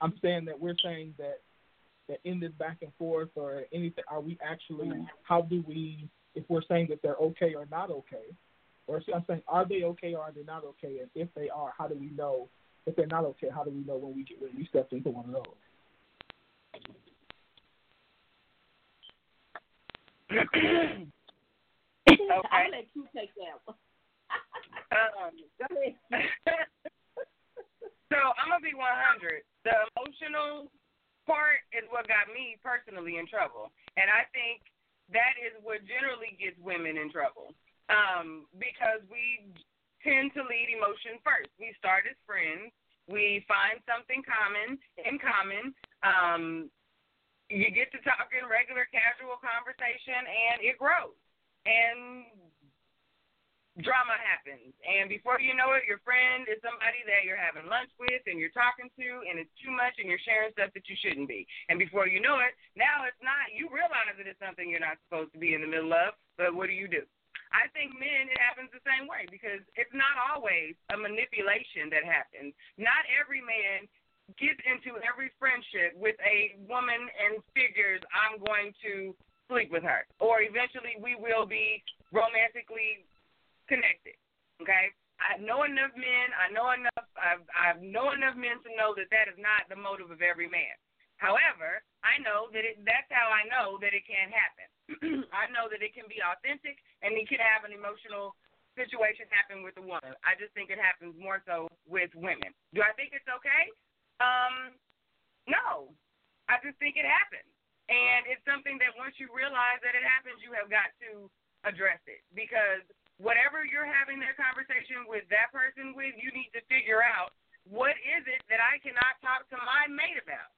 Speaker 2: I'm saying that we're saying that that in this back and forth or anything, are we actually? Mm-hmm. How do we? If we're saying that they're okay or not okay, or I'm saying are they okay or are they not okay? And if they are, how do we know? If they're not okay, how do we know when we get when we stepped into one of those?
Speaker 4: okay. I'll let you take that one. um.
Speaker 3: So I'm gonna be 100. The emotional part is what got me personally in trouble, and I think that is what generally gets women in trouble um, because we tend to lead emotion first. We start as friends. We find something common in common. Um, you get to talk in regular, casual conversation, and it grows. And drama happens. And before you know it, your friend is somebody that you're having lunch with and you're talking to, and it's too much, and you're sharing stuff that you shouldn't be. And before you know it, now it's not, you realize that it's something you're not supposed to be in the middle of, but what do you do? I think men, it happens the same way because it's not always a manipulation that happens. Not every man gets into every friendship with a woman and figures I'm going to sleep with her, or eventually we will be romantically connected. Okay, I know enough men. I know enough. I've, I know enough men to know that that is not the motive of every man. However, I know that it, that's how I know that it can happen. I know that it can be authentic and it can have an emotional situation happen with a woman. I just think it happens more so with women. Do I think it's okay? Um, no. I just think it happens. And it's something that once you realize that it happens, you have got to address it because whatever you're having that conversation with that person with, you need to figure out what is it that I cannot talk to my mate about.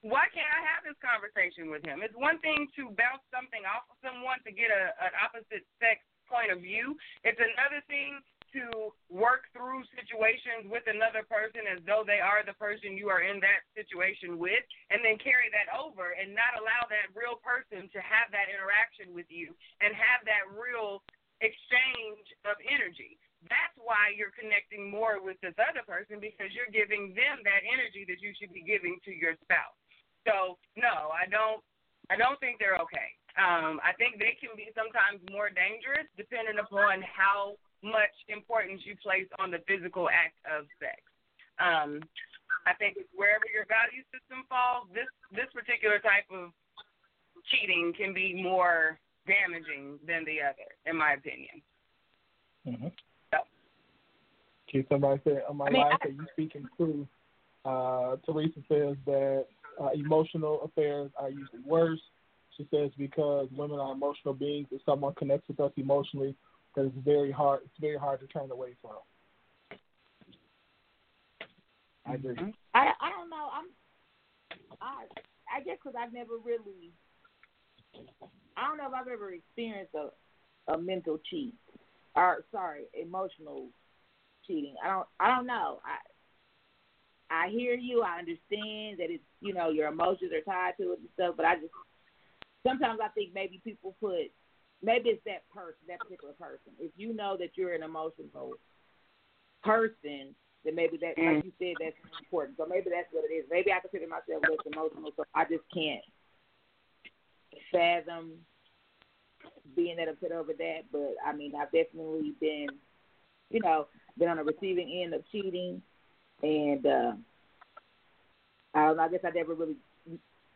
Speaker 3: Why can't I have this conversation with him? It's one thing to bounce something off of someone to get a, an opposite sex point of view. It's another thing to work through situations with another person as though they are the person you are in that situation with, and then carry that over and not allow that real person to have that interaction with you and have that real exchange of energy. That's why you're connecting more with this other person because you're giving them that energy that you should be giving to your spouse. So no, I don't. I don't think they're okay. Um, I think they can be sometimes more dangerous depending upon how much importance you place on the physical act of sex. Um, I think wherever your value system falls, this this particular type of cheating can be more damaging than the other, in my opinion.
Speaker 2: Mm-hmm.
Speaker 3: So.
Speaker 2: Okay, somebody said on my
Speaker 3: I mean,
Speaker 2: live
Speaker 3: I-
Speaker 2: that you speaking true. Uh, Teresa says that uh, emotional affairs are usually worse. She says because women are emotional beings, if someone connects with us emotionally, that it's very hard. It's very hard to turn away from. I agree.
Speaker 4: I I don't know. I'm I I guess because I've never really I don't know if I've ever experienced a a mental cheat or sorry emotional cheating. I don't I don't know. I I hear you. I understand that it's you know your emotions are tied to it and stuff, but I just sometimes I think maybe people put maybe it's that person that particular person. If you know that you're an emotional person, then maybe that, like mm. you said, that's important. So maybe that's what it is. Maybe I consider myself less emotional, so I just can't fathom being that upset over that. But I mean, I've definitely been, you know, been on the receiving end of cheating, and uh, I don't know. I guess I never really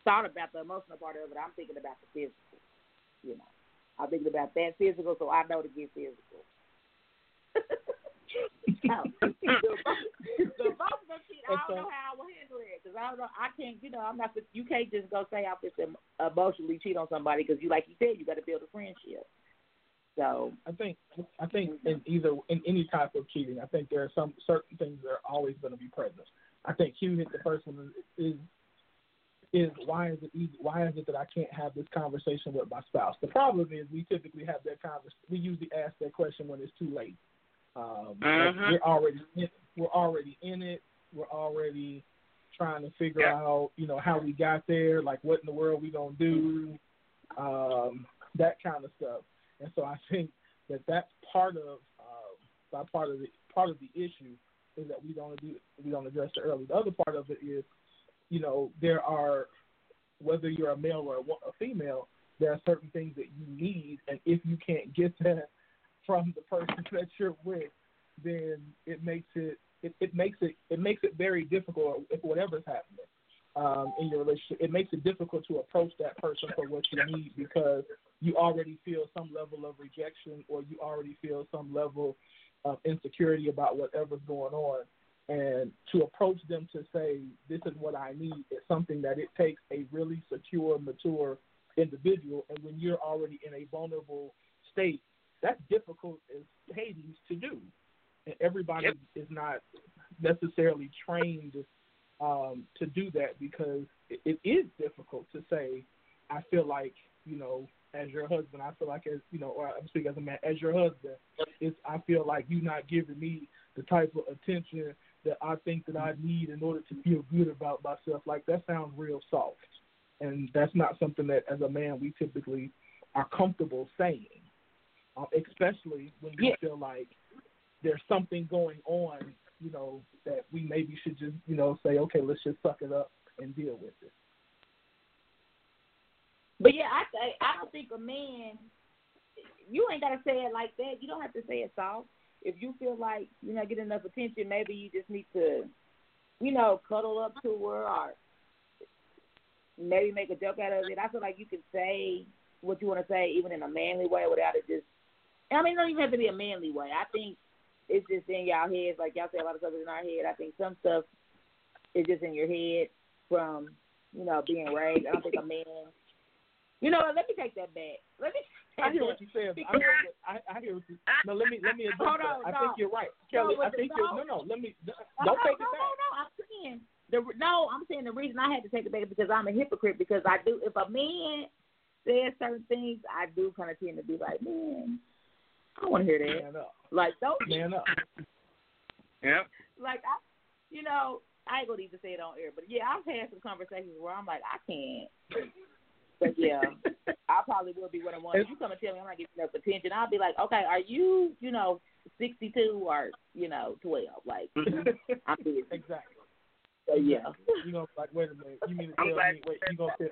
Speaker 4: thought about the emotional part of it. I'm thinking about the physical. You know, I'm thinking about that physical, so I know to get physical. no. the, the both of them cheat. I don't know how I will handle it because I don't know. I can't. You know, I'm not. You can't just go say I'm just em- emotionally cheat on somebody because you, like you said, you got to build a friendship. So
Speaker 2: I think I think in either in any type of cheating, I think there are some certain things that are always going to be present. I think you hit the first one is is why is it easy? Why is it that I can't have this conversation with my spouse? The problem is we typically have that conversation. We usually ask that question when it's too late. Um,
Speaker 3: Mhm.
Speaker 2: We're already in, we're already in it. We're already trying to figure
Speaker 3: Yeah.
Speaker 2: out you know how we got there. Like what in the world we gonna do? Um, that kind of stuff. And so I think that that's part of uh, that part of the part of the issue is that we don't do we don't address it early. The other part of it is, you know, there are whether you're a male or a, a female, there are certain things that you need, and if you can't get that from the person that you're with, then it makes it it, it makes it it makes it very difficult if whatever's happening um, in your relationship. It makes it difficult to approach that person for what you need because you already feel some level of rejection or you already feel some level of insecurity about whatever's going on. And to approach them to say, this is what I need, is something that it takes a really secure, mature individual. And when you're already in a vulnerable state, that's difficult as Hades to do. And everybody
Speaker 3: Yep.
Speaker 2: is not necessarily trained um, to do that because it, it is difficult to say, I feel like, you know, as your husband, I feel like as you know, or I'm speaking as a man, as your husband, it's I feel like you're not giving me the type of attention that I think that I need in order to feel good about myself. Like that sounds real soft, and that's not something that as a man we typically are comfortable saying, um, especially when you
Speaker 4: Yeah.
Speaker 2: feel like there's something going on, you know, that we maybe should just you know say, okay, let's just suck it up and deal with it.
Speaker 4: But yeah, I say I don't think a man. You ain't gotta say it like that. You don't have to say it soft. If you feel like you're not getting enough attention, maybe you just need to, you know, cuddle up to her or maybe make a joke out of it. I feel like you can say what you want to say even in a manly way without it just. I mean, it don't even have to be a manly way. I think it's just in y'all heads. Like y'all say a lot of stuff is in our head. I think some stuff is just in your head from you know being raised. I don't think a man. You know what? Let me take that back. Let me.
Speaker 2: I hear what you said. I hear, what, I, I hear what you. No, let me let me address
Speaker 4: Hold
Speaker 2: that.
Speaker 4: on,
Speaker 2: I
Speaker 4: no.
Speaker 2: think you're right, Kelly.
Speaker 4: but
Speaker 2: I think you're no, no. Let me
Speaker 4: No,
Speaker 2: don't
Speaker 4: no,
Speaker 2: take
Speaker 4: no,
Speaker 2: it back.
Speaker 4: No, no, I'm saying the no. I'm saying the reason I had to take it back is because I'm a hypocrite. Because I do, if a man says certain things, I do kind of tend to be like, man, I want to hear that.
Speaker 2: Man up.
Speaker 4: Like those,
Speaker 2: Man up.
Speaker 3: Yep.
Speaker 4: like I, you know, I ain't gonna even say it on air, but yeah, I've had some conversations where I'm like, I can't. But yeah, I probably will be one of one. If you come and tell me I'm not getting enough attention, I'll be like, okay, are you, you know, 62 or you know, 12? Like, I'm busy.
Speaker 2: Exactly.
Speaker 4: So yeah,
Speaker 2: You gonna like, wait a minute. You mean to tell me? Wait, you gonna tell,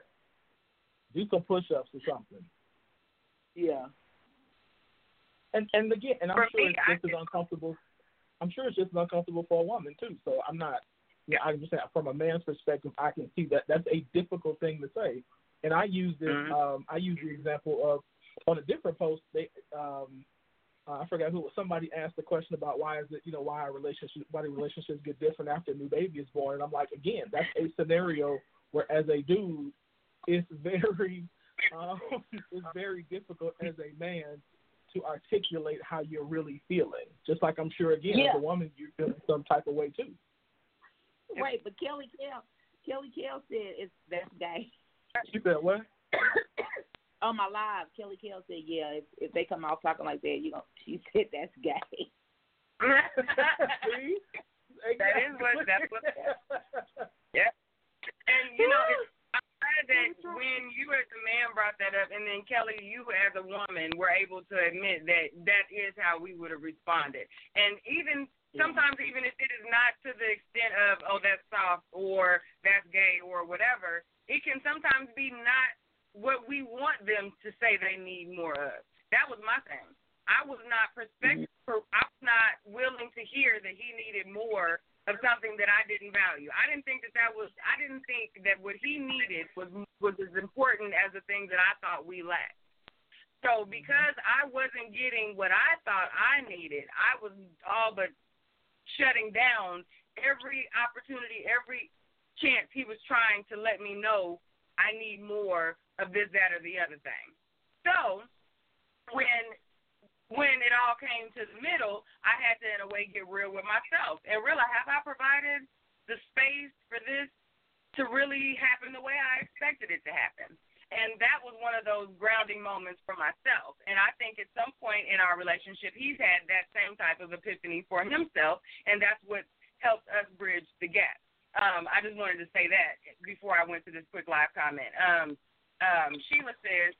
Speaker 2: do some push-ups or something?
Speaker 4: yeah,
Speaker 2: And and again, and I'm
Speaker 3: For
Speaker 2: sure
Speaker 3: me,
Speaker 2: it's just as uncomfortable. I'm sure it's just as uncomfortable for a woman too. So I'm not. Yeah, I'm just saying from a man's perspective, I can see that that's a difficult thing to say. And I use this.
Speaker 3: Mhm.
Speaker 2: Um, I use the example of on a different post. They, um, uh, I forgot who. Somebody asked the question about why is it, you know, why our relationship, why do relationships get different after a new baby is born? And I'm like, again, that's a scenario where, as a dude, it's very, um, it's very difficult as a man to articulate how you're really feeling. Just like I'm sure, again,
Speaker 4: Yeah.
Speaker 2: as a woman, you're feeling some type of way too.
Speaker 4: Wait, but Kelly Kell, Kelly Kell said it's that's gay.
Speaker 2: She said what?
Speaker 4: On my live, Kelly Kell said, yeah, if if they come out talking like that, you know, she said that's gay.
Speaker 2: See?
Speaker 3: That is what- that's what- Yep. And you know, it's, I'm glad that when you as a man brought that up, and then Kelly, you as a woman were able to admit that that is how we would have responded. And even sometimes, even if it is not to the extent of oh that's soft or that's gay or whatever, it can sometimes be not what we want them to say they need more of. That was my thing. I was not mm-hmm. perspective. I was not willing to hear that he needed more of something that I didn't value. I didn't think that that was. I didn't think that what he needed was was as important as the things that I thought we lacked. So mm-hmm. because I wasn't getting what I thought I needed, I was all but shutting down every opportunity, every chance he was trying to let me know I need more of this, that, or the other thing. So when when it all came to the middle, I had to in a way get real with myself and realize have I provided the space for this to really happen the way I expected it to happen. And that was one of those grounding moments for myself. And I think at some point in our relationship, he's had that same type of epiphany for himself, and that's what helped us bridge the gap. Um, I just wanted to say that before I went to this quick live comment. Um, um, Sheila says,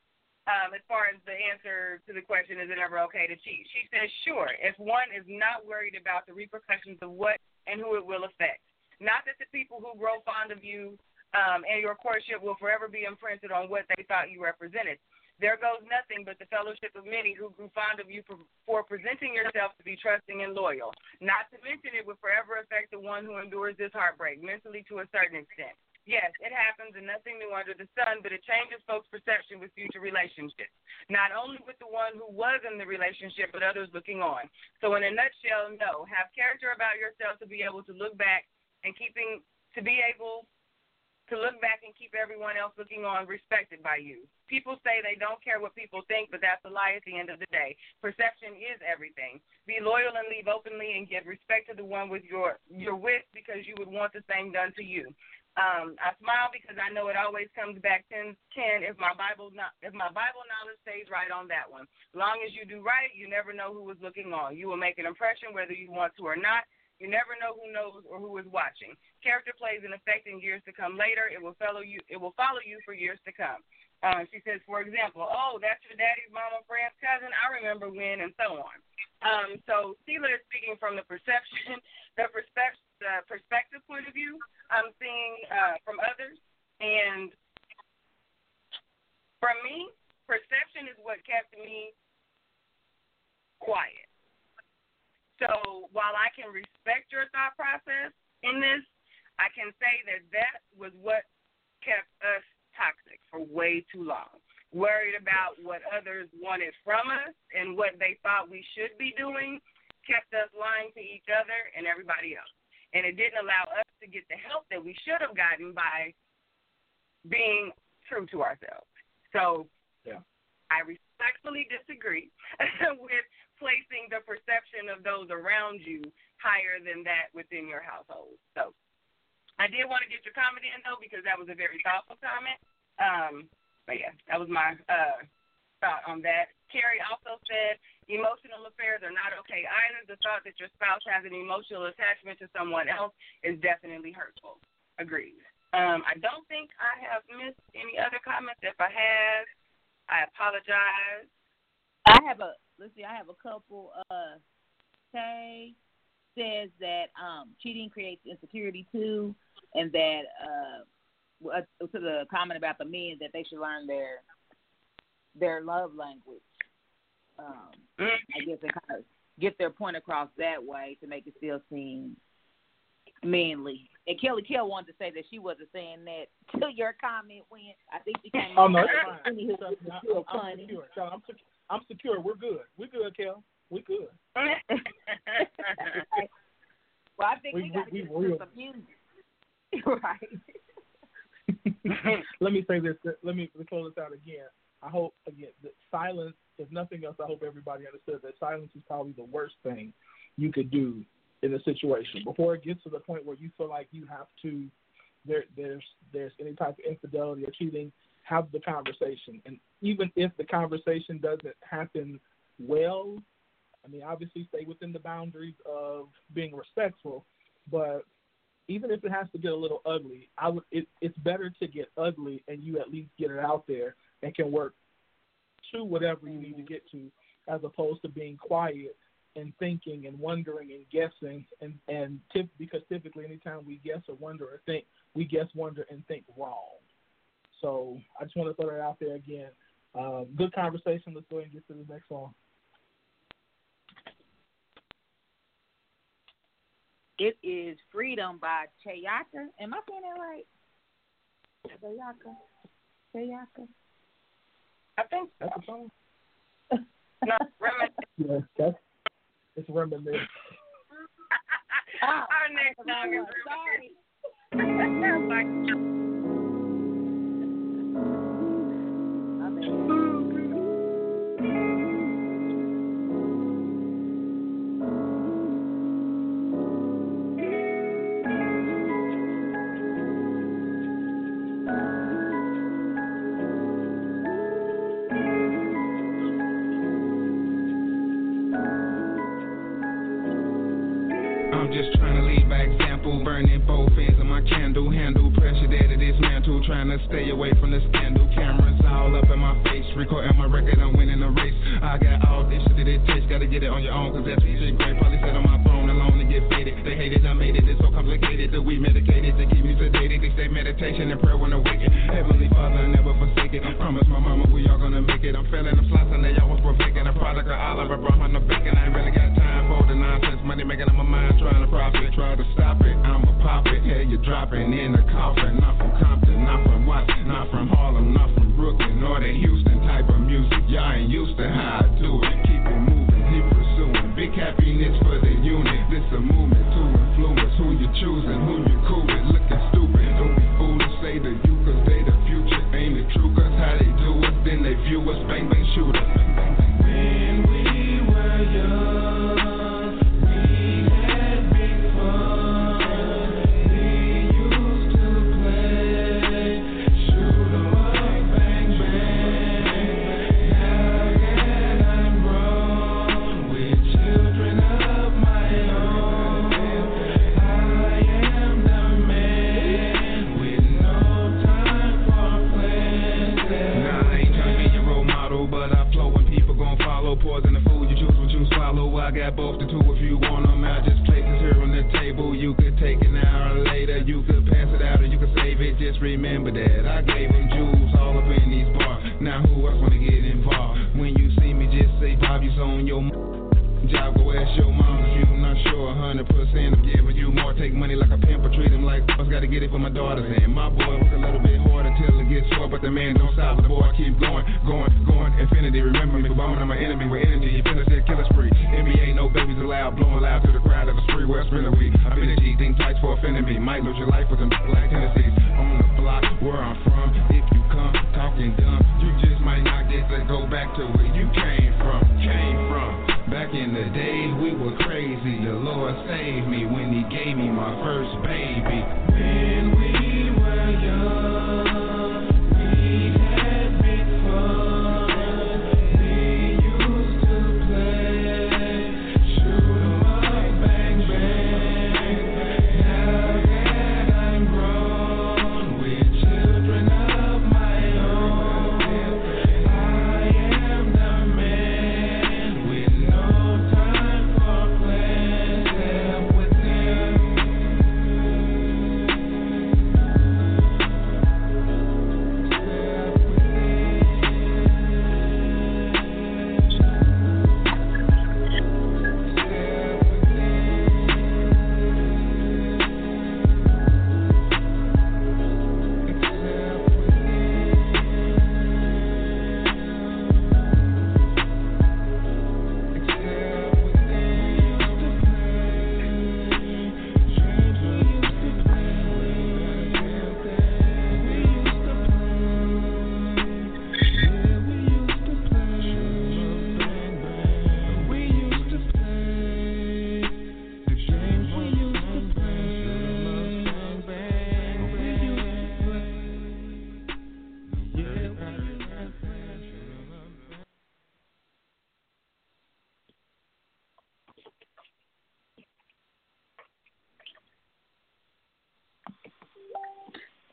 Speaker 3: um, as far as the answer to the question, is it ever okay to cheat? She says, sure, if one is not worried about the repercussions of what and who it will affect. Not that the people who grow fond of you um, and your courtship will forever be imprinted on what they thought you represented. There goes nothing but the fellowship of many who grew fond of you for, for presenting yourself to be trusting and loyal. Not to mention it will forever affect the one who endures this heartbreak, mentally to a certain extent. Yes, it happens and nothing new under the sun, but it changes folks' perception with future relationships. Not only with the one who was in the relationship, but others looking on. So, in a nutshell, no. Have character about yourself to be able to look back and keeping, to be able to look back and keep everyone else looking on respected by you. People say they don't care what people think, but that's a lie at the end of the day. Perception is everything. Be loyal and leave openly and give respect to the one with your you're with because you would want the same done to you. Um, I smile because I know it always comes back ten ten if my Bible not if my Bible knowledge stays right on that one. Long as you do right, you never know who is looking on. You will make an impression whether you want to or not. You never know who knows or who is watching. Character plays an effect in years to come later. It will follow you. It will follow you for years to come. Uh, she says, for example, oh, that's your daddy's mama, friend's cousin. I remember when, and so on. Um, so Sheila is speaking from the perception, the perspective, the perspective point of view. I'm seeing uh, from others, and for me, perception is what kept me quiet. So while I can respect your thought process in this, I can say that that was what kept us toxic for way too long. Worried about what others wanted from us and what they thought we should be doing kept us lying to each other and everybody else. And it didn't allow us to get the help that we should have gotten by being true to ourselves. So
Speaker 2: Yeah.
Speaker 3: I respectfully disagree with placing the perception of those around you higher than that within your household. So I did want to get your comment in though because that was a very thoughtful comment. Um, but yeah, that was my uh, thought on that. Carrie also said, Emotional affairs are not okay either. The thought that your spouse has an emotional attachment to someone else is definitely hurtful. Agreed. Um, I don't think I have missed any other comments. If I have, I apologize.
Speaker 4: I have a let's see, I have a couple. Uh, Tay says that um, cheating creates insecurity too, and that uh, to the comment about the men that they should learn their their love language. Um, I guess they kind of get their point across that way to make it still seem manly. And Kelly Kell wanted to say that she wasn't saying that to your comment when I think she came.
Speaker 2: Oh no, it's fine. I'm, I'm secure. I'm, secure. I'm secure. We're good. We're good, Kel. We're good.
Speaker 4: well, I think we, we got to get real. some music. right.
Speaker 2: Let me say this. Let me close this out again. I hope again that silence, if nothing else, I hope everybody understood that silence is probably the worst thing you could do in a situation. Before it gets to the point where you feel like you have to there there's there's any type of infidelity or cheating have the conversation. And even if the conversation doesn't happen well i mean obviously stay within the boundaries of being respectful but even if it has to get a little ugly i would it, it's better to get ugly and you at least get it out there and can work to whatever you need to get to as opposed to being quiet and thinking and wondering and guessing and and tip, because typically anytime we guess or wonder or think, we guess, wonder, and think wrong. So I just want to throw that out there again. Um, good conversation. Let's go ahead and get to the next one.
Speaker 4: It is Freedom by Chayaka. Am I saying that right? Chayaka. Chayaka.
Speaker 3: I think
Speaker 2: so. That's a song.
Speaker 3: no,
Speaker 2: yeah, that's it's reminiscent.
Speaker 3: Our next song is Sorry.
Speaker 5: trying to stay away from the scandal. Cameras all up in my face, recording my record, I'm winning the race. I got all this shit that it takes, gotta get it on your own, cause that's easy. Great probably sit on my phone alone and get faded. They hate it, I made it, it's so complicated that we medicated to keep me sedated. They say meditation and prayer when awaken. Heavenly Father, I never forsaken. I promise my mama we all gonna make it. I'm feeling them slots and they almost perfecting. A product of Oliver, on the bacon. I ain't really got time for the nonsense. Money making on my mind, trying to profit. Try to stop it, I'ma pop it. Hey, you're dropping in the coffin, not from Compton, not from Watts, not from Harlem, not from Brooklyn or the Houston type of music. Y'all ain't used to how I do it. It keep Big happiness for the unit. This a movement to influence who you choosing, who you cool with. Looking stupid, don't be foolish. Say the you, cause they the future. Ain't it true, cause how they do us, then they view us. Bang, bang, shoot us. When we were young. Got both the two if you want them out. Just places here on the table. You could take an hour later. You could pass it out or you could save it. Just remember that I gave them jewels all up in these bars. Now who else wanna get involved? When you see me, just say Bobby's on your job. Go ask your mom if you not sure. 100% I'm giving you more. Take money like a pimp or treat him like I gotta get it for my daughters. And my boy work a little bit harder till it gets sore. But the man don't stop. The boy keep going, going, going. Infinity. Remember me, bombing on my enemy with energy. You finish that killer spree. NBA, no babies allowed. Blowing loud to the crowd of the street where I spend a week. I've been a G, think twice for offending me. Might lose your life with them black Tennessees. On the block where I'm from. If you come talking dumb, you just might not get to go back to where you came from. Came from. Back in the days we were crazy. The Lord saved me when He gave me my first baby. When we were young,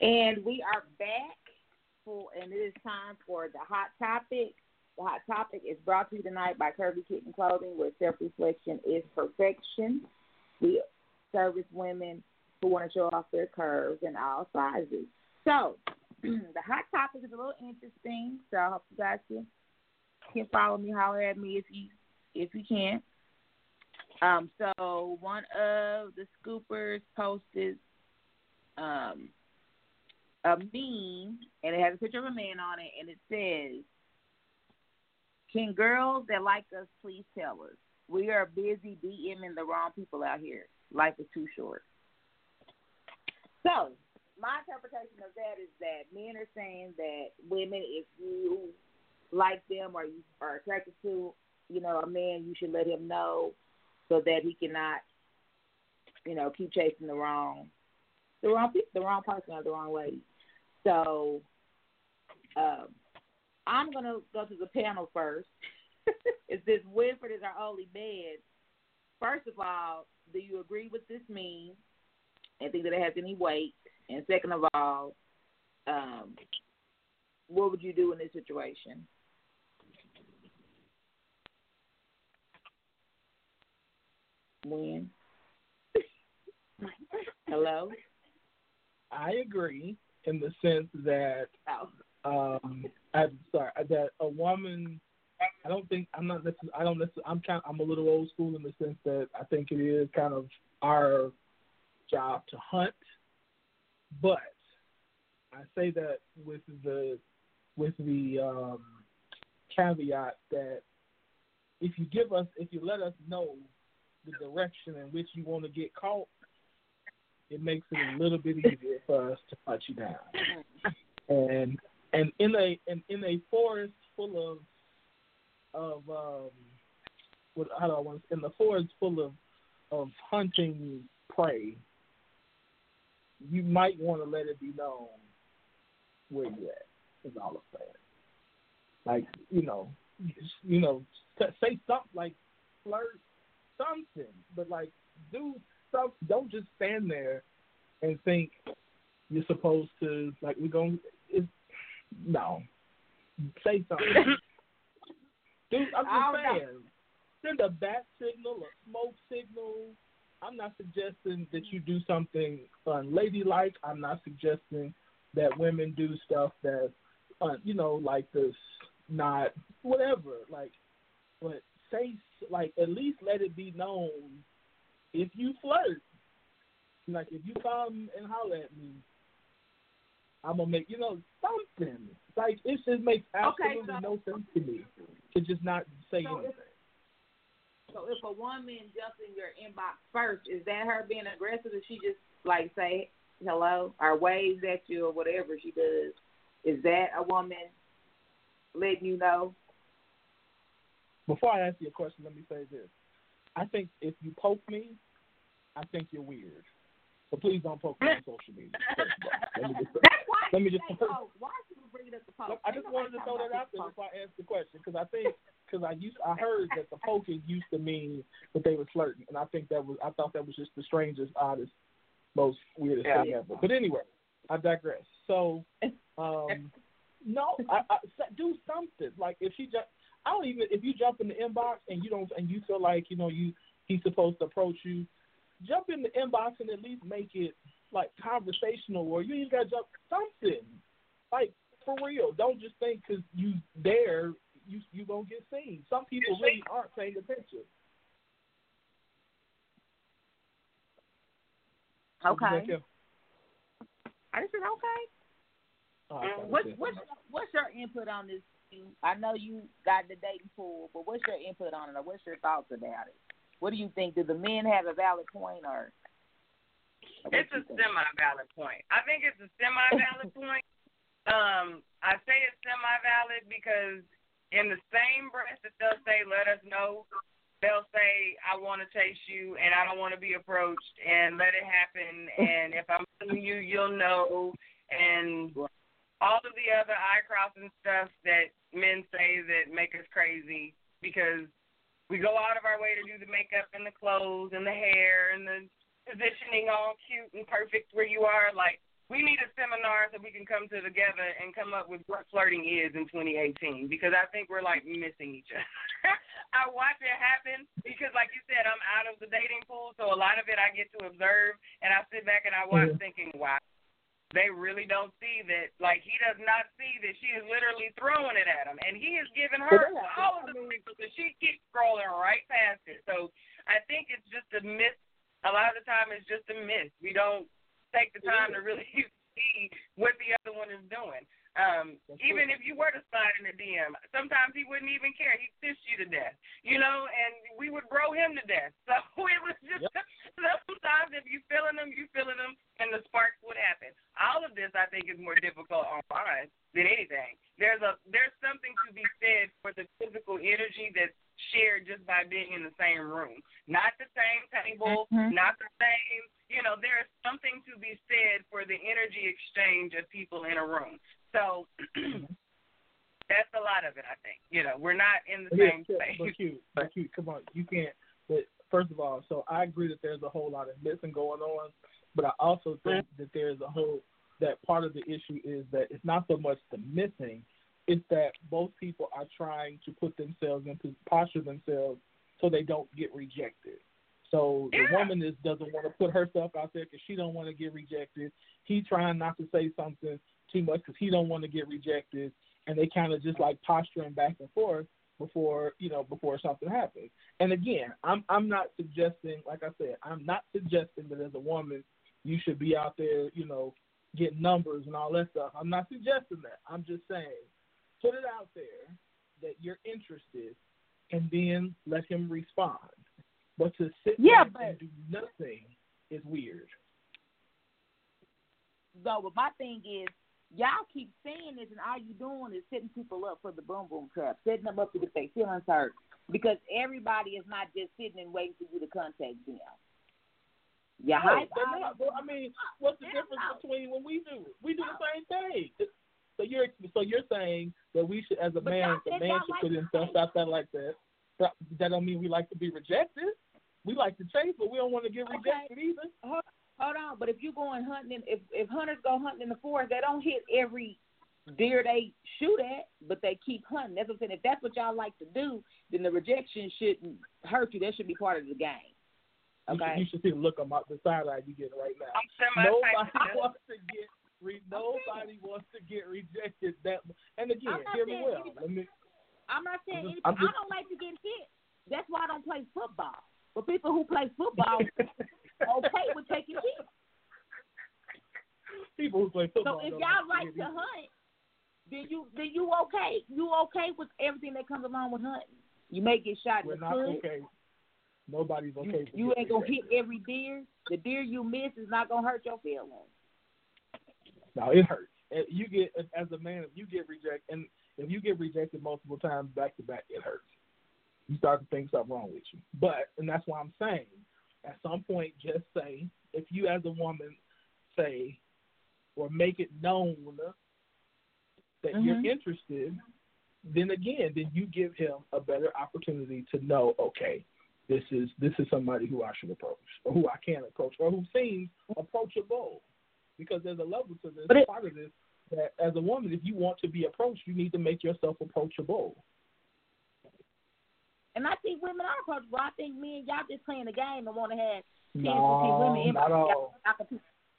Speaker 4: And we are back for, and it is time for the hot topic. The hot topic is brought to you tonight by Curvy Kitten Clothing, where self reflection is perfection. We service women who want to show off their curves in all sizes. So, the hot topic is a little interesting. So I hope you guys can can follow me, holler at me if you if you can. Um, so one of the scoopers posted um, a meme, and it has a picture of a man on it, and it says, "Can girls that like us please tell us? We are busy DMing the wrong people out here. Life is too short." So my interpretation of that is that men are saying that women, if you like them or you are attracted to, you know, a man, you should let him know so that he cannot, you know, keep chasing the wrong, the wrong the wrong person or the wrong lady. So, um, I'm gonna go to the panel first. is this Winfred is our only man? First of all, do you agree with this meme and think that it has any weight? And second of all, um, what would you do in this situation? When? Hello?
Speaker 2: I agree in the sense that um I'm sorry that a woman I don't think I'm not necessarily I don't necessarily I'm kind I'm a little old school in the sense that I think it is kind of our job to hunt, but I say that with the with the um, caveat that if you give us if you let us know the direction in which you want to get caught, it makes it a little bit easier for us to hunt you down. And and in a in, in a forest full of of um what how do I want to in the forest full of of hunting prey, you might want to let it be known where you at. Is all I'm saying. Like you know, you know, say something like flirt something, but like do stuff. Don't just stand there and think you're supposed to like we're going. It's, no, say something. Dude, I'm just saying. Send a bat signal, a smoke signal. I'm not suggesting that you do something unladylike. I'm not suggesting that women do stuff that's, uh, you know, like this, not whatever. Like, but say like at least let it be known if you flirt. Like if you come and holler at me, I'm gonna make you know something. Like it just makes absolutely
Speaker 4: okay, so,
Speaker 2: no sense to me to just not say
Speaker 4: so
Speaker 2: anything.
Speaker 4: If, so if a woman jumps in your inbox first, is that her being aggressive? Or she just like say hello or waves at you or whatever she does? Is that a woman letting you know?
Speaker 2: Before I ask you a question, let me say this. I think if you poke me, I think you're weird. But please don't poke me on social media. Let me just,
Speaker 4: That's why
Speaker 2: let me
Speaker 4: you
Speaker 2: just
Speaker 4: say poke. Why are you bringing up the poke?
Speaker 2: I just wanted to throw that out there before I ask the question because I think because I used I heard that the poking used to mean that they were flirting, and I think that was I thought that was just the strangest, oddest, most weirdest
Speaker 4: Yeah.
Speaker 2: thing ever. But anyway, I digress. So, um, no, I, I do something like if she just I don't even if you jump in the inbox and you don't and you feel like you know you he's supposed to approach you, jump in the inbox and at least make it like conversational or you even got to jump something like for real. Don't just think because you there you you gonna get seen. Some people really aren't paying attention.
Speaker 4: Okay. I just said okay.
Speaker 2: Oh, I
Speaker 4: What's what's what's your input on this? I know you got the dating pool, but what's your input on it, or what's your thoughts about it? What do you think? Do the men have a valid point, or? or
Speaker 3: It's a semi valid point. I think it's a semi valid point. Um, I say it's semi valid because in the same breath that they'll say, "Let us know," they'll say, "I want to chase you and I don't want to be approached and let it happen." And if I'm feeling you, you'll know. And all of the other eye crossing stuff that men say that make us crazy because we go out of our way to do the makeup and the clothes and the hair and the positioning all cute and perfect where you are. Like we need a seminar so we can come to together and come up with what flirting is in 2018 because I think we're like missing each other. I watch it happen because, like you said, I'm out of the dating pool, so a lot of it I get to observe, and I sit back and I watch, mm-hmm. thinking, wow. They really don't see that, like he does not see that she is literally throwing it at him, and he is giving her all of the sprinkles, and she keeps scrolling right past it. So I think it's just a miss. A lot of the time, it's just a miss. We don't take the time to really see what the other one is doing. Um, even if you were to slide in the DM, sometimes he wouldn't even care. He'd fish you to death, you know, and we would bro him to death. So it was just yep. sometimes if you feeling them, you feeling them, and the sparks would happen. All of this, I think, is more difficult online than anything. There's a there's something to be said for the physical energy that's shared just by being in the same room, not the same table, mm-hmm. not the same. You know, there is something to be said for the energy exchange of people in a room. So that's a lot of it, I think. You know, we're not in the same
Speaker 2: yeah,
Speaker 3: space.
Speaker 2: But you, but you, come on, you can't. But first of all, so I agree that there's a whole lot of missing going on, but I also think mm-hmm. that there's a whole that part of the issue is that it's not so much the missing, it's that both people are trying to put themselves into posture themselves so they don't get rejected. So the woman is doesn't want to put herself out there because she don't want to get rejected. He trying not to say something too much because he don't want to get rejected, and they kind of just like posturing back and forth before you know before something happens. And again, I'm I'm not suggesting, like I said, I'm not suggesting that as a woman you should be out there, you know, getting numbers and all that stuff. I'm not suggesting that. I'm just saying, put it out there that you're interested, and then let him respond. But to sit
Speaker 4: yeah,
Speaker 2: but, and do nothing is weird.
Speaker 4: No, but my thing is, y'all keep saying this, and all you doing is setting people up for the boom boom trap, setting them up to get their feelings hurt. Because everybody is not just sitting and waiting for you to contact them. Yeah,
Speaker 2: no, they're not. Well, I mean, what's the difference between when we do? We do the same thing. So you're so you're saying that we should, as a
Speaker 4: but
Speaker 2: man, the man should
Speaker 4: like
Speaker 2: put himself out there like that. That don't mean we like to be rejected. We like to chase, but we don't want to get rejected
Speaker 4: okay.
Speaker 2: either.
Speaker 4: Hold, hold on, but if you going hunting, if if hunters go hunting in the forest, they don't hit every deer they shoot at, but they keep hunting. That's what I'm saying. If that's what y'all like to do, then the rejection shouldn't hurt you. That should be part of the game. Okay.
Speaker 2: You should, you should see the look on my, the side eye you get right now.
Speaker 3: Nobody
Speaker 2: wants to get re, nobody wants to get rejected that. And again, hear me well. Let me.
Speaker 4: I'm not saying anything. Just, I don't like to get hit. That's why I don't play football. But people who play football okay with taking hits.
Speaker 2: People who play football.
Speaker 4: So if y'all like to hunt, then you then you okay. You okay with everything that comes along with hunting. You may get shot
Speaker 2: We're
Speaker 4: in the
Speaker 2: not
Speaker 4: foot.
Speaker 2: okay. Nobody's okay.
Speaker 4: You, you ain't gonna hit every deer. The deer you miss is not gonna hurt your feelings.
Speaker 2: No, it hurts. You get as a man, if you get rejected, and if you get rejected multiple times back to back, it hurts. You start to think something wrong with you. But and that's why I'm saying, at some point, just say if you as a woman say or make it known that
Speaker 4: mm-hmm.
Speaker 2: you're interested, then again, then you give him a better opportunity to know, okay, this is this is somebody who I should approach, or who I can approach, or who seems approachable. Because there's a level to this
Speaker 4: but it,
Speaker 2: part of this that as a woman, if you want to be approached, you need to make yourself approachable.
Speaker 4: And I think women are approachable. I think men, y'all just playing the game and want to have
Speaker 2: no,
Speaker 4: women in
Speaker 2: not all.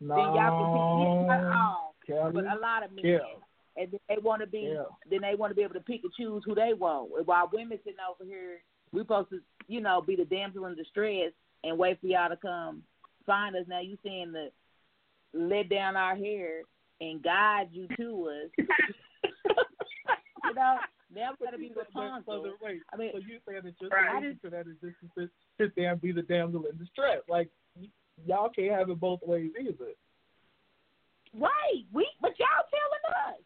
Speaker 4: no, then y'all can not all,
Speaker 2: Kelly,
Speaker 4: but a lot of men.
Speaker 2: Kelly.
Speaker 4: And they want to be,
Speaker 2: yeah.
Speaker 4: then they want to be able to pick and choose who they want. While women sitting over here, we supposed to, you know, be the damsel in distress and wait for y'all to come find us. Now you saying the let down our hair and guide you to us. you know, now we gotta be responsible.
Speaker 2: So wait,
Speaker 4: I mean,
Speaker 2: so you saying that your
Speaker 3: right.
Speaker 2: solution to that is just to sit, sit there and be the damsel in distress? Like y'all can't have it both ways either.
Speaker 4: Right. We but y'all telling us.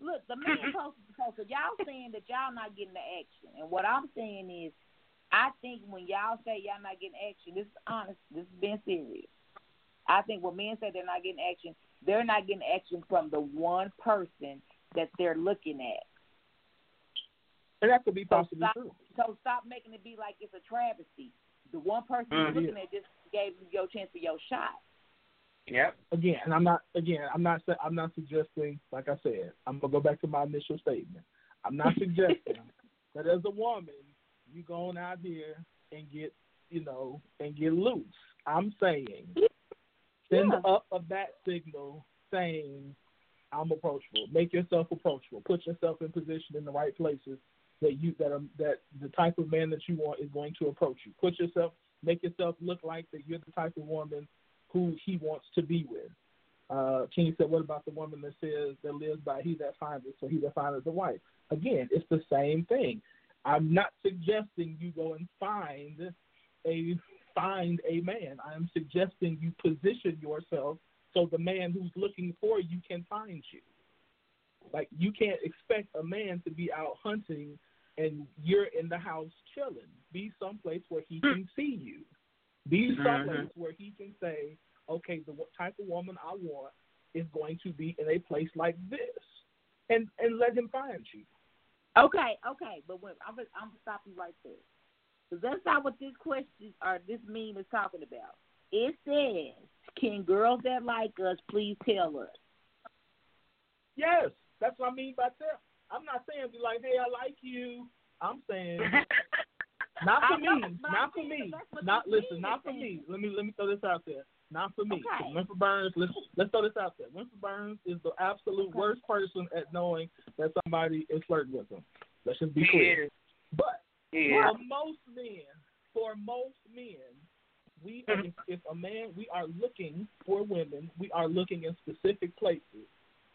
Speaker 4: Look, the man posted the post. So y'all saying that y'all not getting the action, and what I'm saying is, I think when y'all say y'all not getting action, this is honest. This is being serious. I think when men say they're not getting action, they're not getting action from the one person that they're looking at.
Speaker 2: And that could be possibly
Speaker 4: so stop,
Speaker 2: true.
Speaker 4: So stop making it be like it's a travesty. The one person
Speaker 2: mm-hmm.
Speaker 4: you're looking at just gave you your chance for your shot.
Speaker 3: Yep.
Speaker 2: Again, and I'm not again, I'm not I'm not suggesting, like I said, I'm gonna go back to my initial statement. I'm not suggesting that as a woman you going out there and get you know and get loose. I'm saying send
Speaker 4: Yeah.
Speaker 2: up a bat signal saying I'm approachable. Make yourself approachable. Put yourself in position in the right places that you that are that the type of man that you want is going to approach you. Put yourself make yourself look like that you're the type of woman who he wants to be with. Uh, King said, "What about the woman that says that lives by he that findeth, so he that findeth a wife?" Again, it's the same thing. I'm not suggesting you go and find a find a man. I am suggesting you position yourself so the man who's looking for you can find you. Like you can't expect a man to be out hunting and you're in the house chilling. Be someplace where he hmm. can see you. Be someplace mm-hmm. where he can say, "Okay, the type of woman I want is going to be in a place like this," and and let him find you.
Speaker 4: Okay, okay, but when, I'm gonna, I'm gonna stop you right there, because that's not what this question or this meme is talking about. It says, "Can girls that like us please tell us?"
Speaker 2: Yes, that's what I mean by tell. I'm not saying be like, "Hey, I like you." I'm saying Not for
Speaker 4: I know,
Speaker 2: me. Not
Speaker 4: I'm
Speaker 2: for
Speaker 4: saying
Speaker 2: me.
Speaker 4: that's what
Speaker 2: Not
Speaker 4: the
Speaker 2: listen.
Speaker 4: meme
Speaker 2: Not for me. Let me let me throw this out there. Not for me. 'Cause
Speaker 4: Okay.
Speaker 2: Winfred Burns. Let's let's throw this out there. Winfred Burns is the absolute
Speaker 4: Okay.
Speaker 2: worst person at knowing that somebody is flirting with them. Let's just be
Speaker 3: He
Speaker 2: clear.
Speaker 3: is.
Speaker 2: But
Speaker 3: He is.
Speaker 2: for most men, for most men, we hmm. are, if, if a man we are looking for women, we are looking in specific places.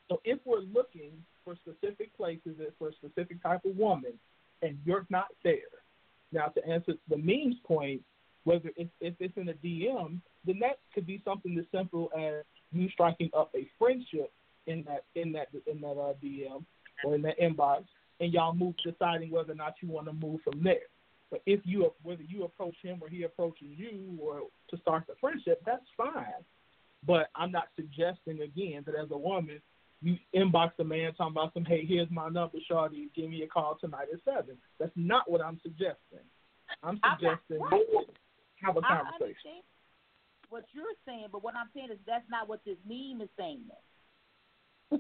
Speaker 2: So if we're looking for specific places for a specific type of woman, and you're not there, now to answer the memes point, whether if it's in a DM, then that could be something as simple as you striking up a friendship in that in that in that uh, DM or in that inbox, and y'all move deciding whether or not you want to move from there. But if you whether you approach him or he approaches you or to start the friendship, that's fine. But I'm not suggesting again that as a woman you inbox a man talking about some, hey, here's my number, Shawty, give me a call tonight at seven. That's not what I'm suggesting. I'm
Speaker 4: I'm not-
Speaker 2: suggesting
Speaker 4: right.
Speaker 2: have a
Speaker 4: I
Speaker 2: conversation.
Speaker 4: what you're saying, but what I'm saying is that's not what this meme is saying.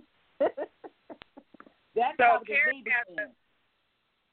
Speaker 4: that's
Speaker 3: So
Speaker 4: not what this
Speaker 3: Carrie
Speaker 4: meme is
Speaker 3: has a-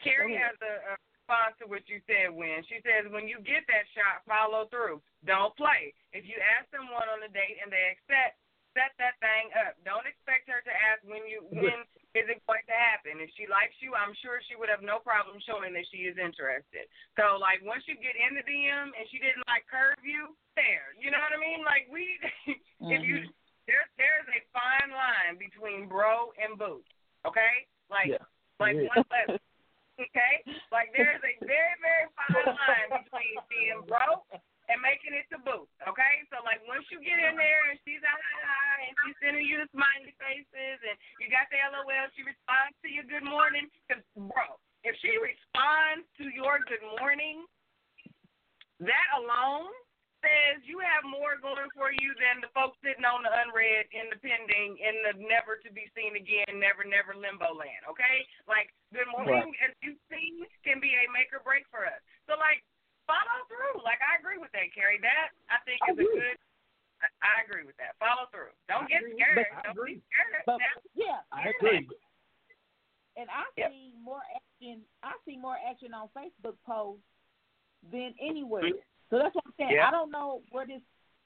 Speaker 3: Carrie has a, a response to what you said when she says when you get that shot, follow through. Don't play. If you ask someone on a date and they accept, set that thing up. Don't expect her to ask when you when is it going to happen. If she likes you, I'm sure she would have no problem showing that she is interested. So like once you get in the DM and she didn't like curve you, there. You know what I mean? Like we if you mm-hmm. there there's a fine line between bro and boo. Okay? Like
Speaker 2: Yeah.
Speaker 3: like
Speaker 2: Yeah.
Speaker 3: one level. Okay? Like there's a very, very fine line between being broke and making it to boo. Okay? So like once you get in there and she's ah, and she's sending you the smiley faces and you got the LOL, she responds to your good morning. Cause bro, if she responds to your good morning, that alone says you have more going for you than the folks sitting on the unread in the pending in the never to be seen again, never, never limbo land. Okay? Like good morning, as you see, can be a make or break for us. So like follow through. Like I agree with that, Carrie. That I think
Speaker 2: I
Speaker 3: is a good. I, agree with that. Follow through. Don't
Speaker 2: I
Speaker 3: get
Speaker 2: agree.
Speaker 3: scared. Don't
Speaker 2: agree.
Speaker 3: be scared.
Speaker 4: But
Speaker 3: Now,
Speaker 4: yeah,
Speaker 2: I agree.
Speaker 4: and I
Speaker 3: Yep.
Speaker 4: see more action. I see more action on Facebook posts than anywhere. Mm-hmm. So that's what I'm saying.
Speaker 3: Yeah.
Speaker 4: I don't know where this,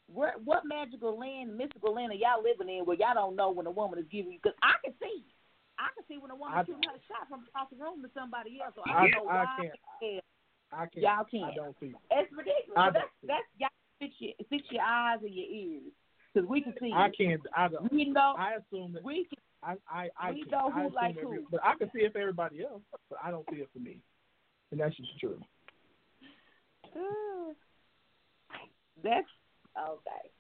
Speaker 4: where what magical land, mystical land are y'all living in where y'all don't know when a woman is giving you? Because I can see, I can see when a woman shooting her shot from across the room to somebody else. So
Speaker 2: I-
Speaker 4: I don't know
Speaker 2: I
Speaker 4: why
Speaker 2: can't.
Speaker 4: the hell
Speaker 2: I can't.
Speaker 4: y'all
Speaker 2: I
Speaker 4: can't.
Speaker 2: I don't see.
Speaker 4: It's ridiculous.
Speaker 2: I
Speaker 4: that's that's y'all fix your fix your eyes and your ears because we can see.
Speaker 2: I can't. I don't.
Speaker 4: We know.
Speaker 2: I assume that
Speaker 4: we can.
Speaker 2: I I I
Speaker 4: We know who like
Speaker 2: every,
Speaker 4: who.
Speaker 2: but I can see it for everybody else, but I don't see it for me, and that's just true.
Speaker 4: That's okay.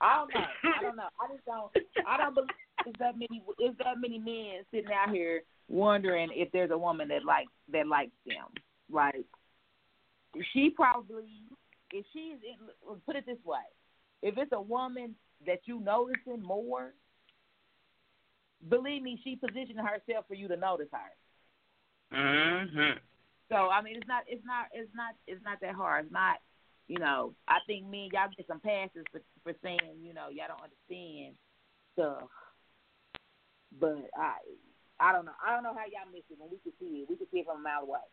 Speaker 4: I don't know. I don't know. I just don't. I don't believe is that many. Is that many men sitting out here wondering if there's a woman that likes that likes them? Like she probably, if she is, in, put it this way, if it's a woman that you noticing more, believe me, she positioning herself for you to notice her.
Speaker 3: Mm-hmm.
Speaker 4: So I mean, it's not, it's not, it's not, it's not that hard. It's not, you know, I think me and y'all get some passes for for saying, you know, y'all don't understand stuff. But I I don't know. I don't know how y'all miss it when we could see it. We could see it from a mile away.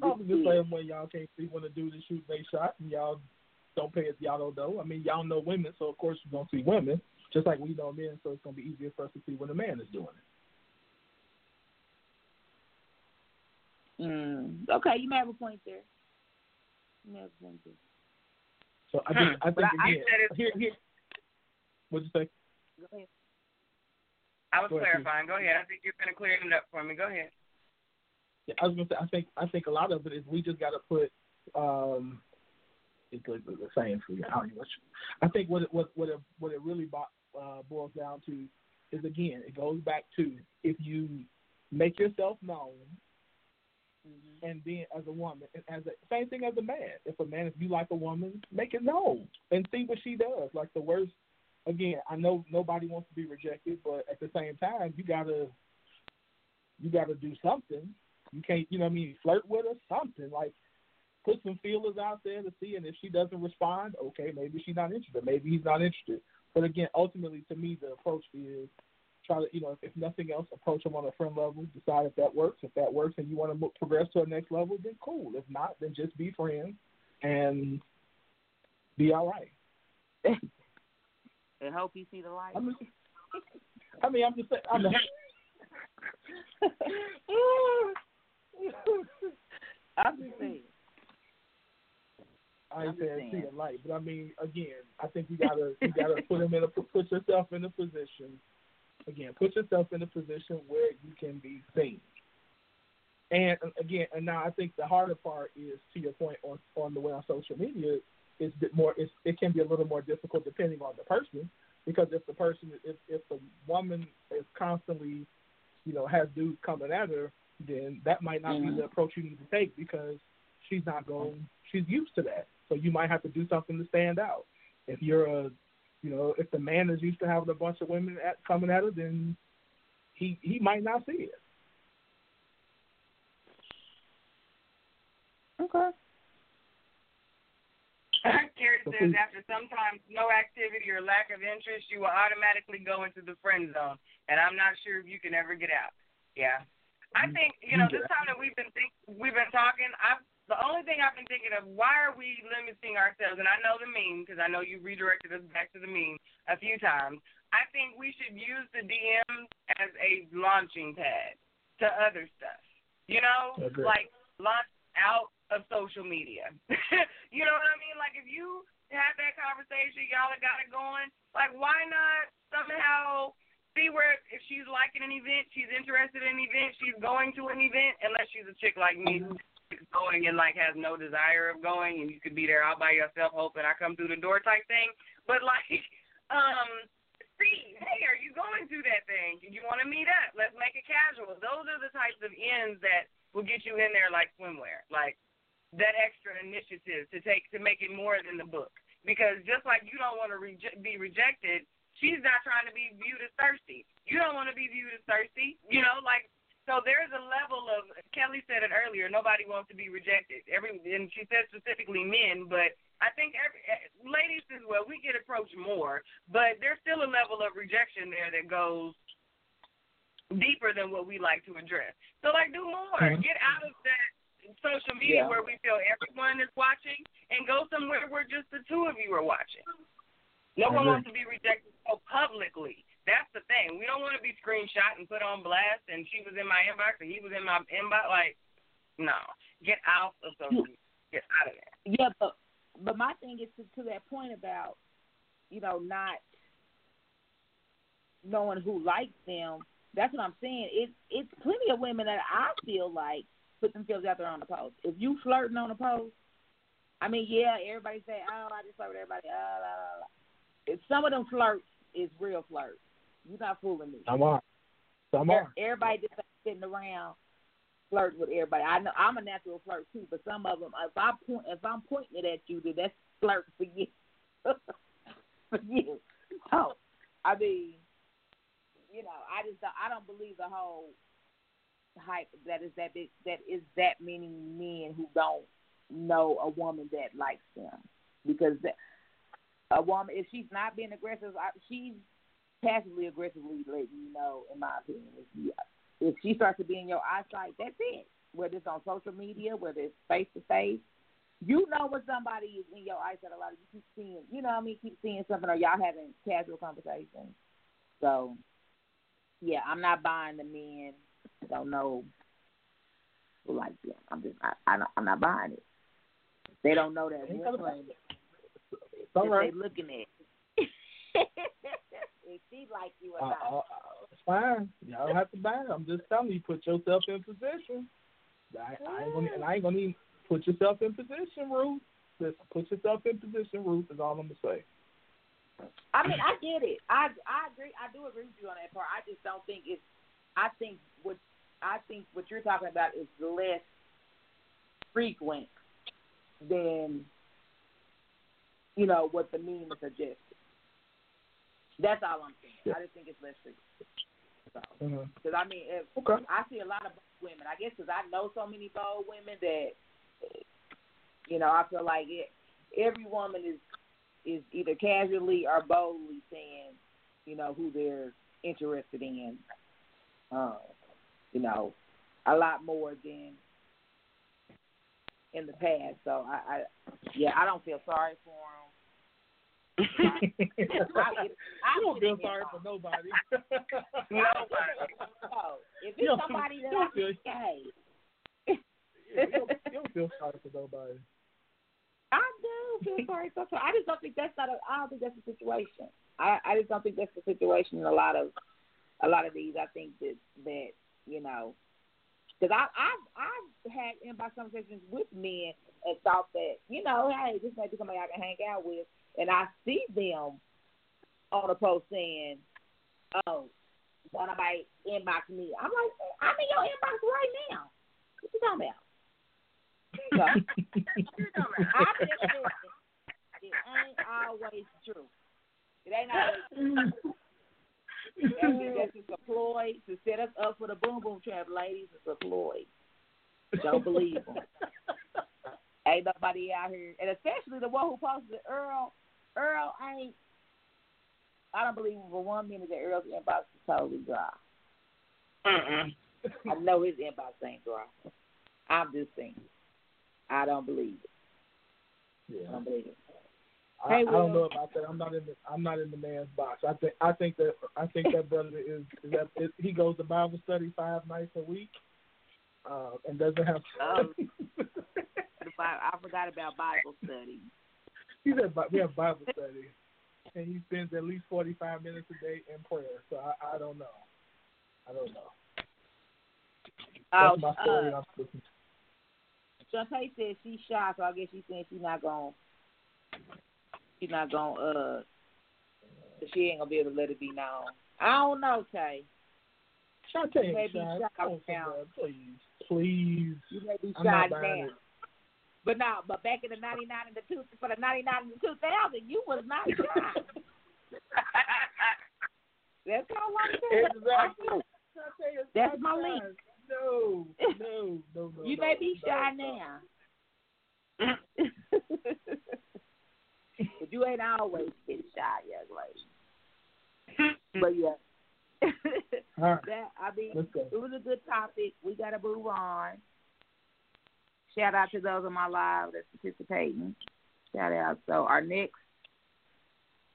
Speaker 2: Probably the same way y'all can't see when a dude is shooting a shot and y'all don't pay it, y'all don't know. I mean, y'all know women, so of course you're gonna see women, just like we know men. So it's gonna be easier for us to see when a man is doing
Speaker 4: it. Mm. Okay, you may have a point there. You may have a point there.
Speaker 2: So I think, I think again, I, here, here. What'd you say?
Speaker 4: Go ahead.
Speaker 3: I was clarifying. Go ahead. I think you're going to clear it up for me. Go ahead.
Speaker 2: I was to say. I think. I think a lot of it is we just got to put. um it's the, the same for you. I think what it, what what it, what it really uh, boils down to is again, it goes back to if you make yourself known, mm-hmm. and then as a woman, as a, same thing as a man. If a man, if you like a woman, make it known and see what she does. Like the worst again, I know nobody wants to be rejected, but at the same time, you gotta you gotta do something. You can't, you know, what I mean, flirt with her, something like put some feelers out there to see, and if she doesn't respond, okay, maybe she's not interested, maybe he's not interested. But again, ultimately, to me, the approach is try to, you know, if nothing else, approach them on a friend level. Decide if that works. If that works, and you want to progress to a next level, then cool. If not, then just be friends and be all right.
Speaker 4: and hope you see the light.
Speaker 2: I mean, I mean I'm just saying. I'm
Speaker 4: I'm just saying.
Speaker 2: I ain't saying see a light, but I mean, again, I think you gotta you gotta put them in a put yourself in a position. Again, put yourself in a position where you can be seen. And uh, again, and now I think the harder part is to your point on on the way on social media is bit more. It's, it can be a little more difficult depending on the person, because if the person, if if the woman is constantly, you know, has dudes coming at her, then that might not mm-hmm. be the approach you need to take because she's not going. She's used to that, so you might have to do something to stand out. If you're a, you know, if the man is used to having a bunch of women at, coming at her, then he he might not see it.
Speaker 4: Okay.
Speaker 3: Carrie says after sometimes no activity or lack of interest, you will automatically go into the friend zone, and I'm not sure if you can ever get out. Yeah, I think you know this time that we've been think, we've been talking. I've the only thing I've been thinking of why are we limiting ourselves? And I know the meme because I know you redirected us back to the meme a few times. I think we should use the DMs as a launching pad to other stuff. You know, like launch out of social media. you know what I mean? Like if you have that conversation, y'all have got it going. Like why not somehow see where if she's liking an event, she's interested in an event, she's going to an event, unless she's a chick like me going and like has no desire of going and you could be there all by yourself hoping I come through the door type thing. But like, um, see, hey, are you going to that thing? Do you want to meet up? Let's make it casual. Those are the types of ends that will get you in there like swimwear. Like that extra initiative to take to make it more than the book. Because just like you don't want to reje- be rejected, she's not trying to be viewed as thirsty. You don't want to be viewed as thirsty. You know, like so there's a level of Kelly said it earlier. Nobody wants to be rejected. Every and she said specifically men, but I think every eh, ladies as well. We get approached more, but there's still a level of rejection there that goes deeper than what we like to address. So like, do more. Mm-hmm. Get out of that social media
Speaker 4: yeah.
Speaker 3: where we feel everyone is watching and go somewhere where just the two of you are watching. No one wants to be rejected so publicly. That's the thing. We don't want to be screenshot and put on blast and she was in my inbox and he was in my inbox. Like, no. Get out of social media. Get out of there.
Speaker 4: Yeah, but but my thing is to, to that point about, you know, not knowing who likes them. That's what I'm saying. It's it's plenty of women that I feel like put themselves out there on the post. If you flirting on the post, I mean, yeah, everybody say, oh, I just flirt with everybody. Ah, la, la, la. If some of them flirts is real flirts. You're not fooling me.
Speaker 2: I'm on. I'm on.
Speaker 4: Everybody just sitting around flirt with everybody. I know I'm a natural flirt too, but some of them, if I point, if I'm pointing it at you, then that's flirt for you. for you. Oh, I mean, you know, I just don't, I don't believe the whole hype that is that big, that is that many men who don't know a woman that likes them because a woman if she's not being aggressive, I, she's passively aggressively letting you know. In my opinion, if you if she starts to be in your eyesight, that's it. Whether it's on social media, whether it's face to face, you know when somebody is in your eyesight. A lot of you keep seeing, you know, what I mean, keep seeing something, or y'all having casual conversations. So, yeah, I'm not buying the men. Don't know like them. I'm just, I, I don't, I'm not buying it. They don't know that
Speaker 2: that
Speaker 4: right. they looking at. if she like you or
Speaker 2: uh,
Speaker 4: not. Uh,
Speaker 2: it's fine. Y'all have to buy it. I'm just telling you, put yourself in position. I, I ain't gonna, and I ain't gonna even put yourself in position, Ruth. Just put yourself in position, Ruth. Is all I'm gonna say.
Speaker 4: I mean, I get it. I I agree. I do agree with you on that part. I just don't think it's. I think what I think what you're talking about is less frequent than you know what the meme suggests. That's all I'm saying. Yeah. I just think it's less frequent. Because so, mm-hmm. I mean, if okay. I see a lot of women, I guess because I know so many bold women that you know I feel like it. Every woman is is either casually or boldly saying, you know, who they're interested in. Uh, you know, a lot more than in the past. So I, I yeah, I don't feel sorry for them. I,
Speaker 2: I, oh, I don't feel sorry for nobody.
Speaker 4: nobody. No, if it's somebody that I
Speaker 2: feel,
Speaker 4: hey.
Speaker 2: you, don't, you don't feel sorry for nobody.
Speaker 4: I do feel sorry for I just don't think that's not a. I don't think that's the situation. I I just don't think that's the situation in a lot of a lot of these. I think that that you know because I I've I've had inbox conversations with men and thought that you know hey this might be somebody I can hang out with and I see them on a post saying, "Oh, somebody inbox me." I'm like, I'm in your inbox right now. What you talking about? So, I've been it ain't always true. It ain't always true. That's just a ploy to set us up for the boom boom trap, ladies. It's a ploy. Don't believe them. ain't nobody out here, and especially the one who posted Earl Earl ain't. I don't believe for one minute that Earl's inbox is totally dry.
Speaker 3: Mm-mm.
Speaker 4: I know his inbox ain't dry. I'm just saying. I don't believe it.
Speaker 2: Yeah.
Speaker 4: I don't believe it.
Speaker 2: I, hey, I don't know about that. I'm not in the I'm not in the man's box. I think I think that I think that brother is, is that is, he goes to Bible study five nights a week, uh, and doesn't have.
Speaker 4: um, I forgot about Bible study.
Speaker 2: He said we have Bible study, and he spends at least forty five minutes a day in prayer. So I, I don't know. I don't know.
Speaker 4: Oh,
Speaker 2: That's my story.
Speaker 4: uh, Shantae said she's shy, so I guess she's saying she's not gonna, she's not gonna, uh, she ain't gonna be able to let it be known. I don't know, Tay.
Speaker 2: Shantae, maybe shy. Oh, please, please.
Speaker 4: You may be shy now. But now, but back in the '99 and the two for the '99 and the 2000, you was not shy. That's how long
Speaker 2: Exactly.
Speaker 4: That's my link.
Speaker 2: No, no, no, no.
Speaker 4: you
Speaker 2: no,
Speaker 4: may be shy
Speaker 2: no,
Speaker 4: now. but you ain't always been shy, young lady. but yeah.
Speaker 2: right.
Speaker 4: that I mean, it was a good topic. We gotta move on. Shout out to those on my live that's participating. Shout out. So our next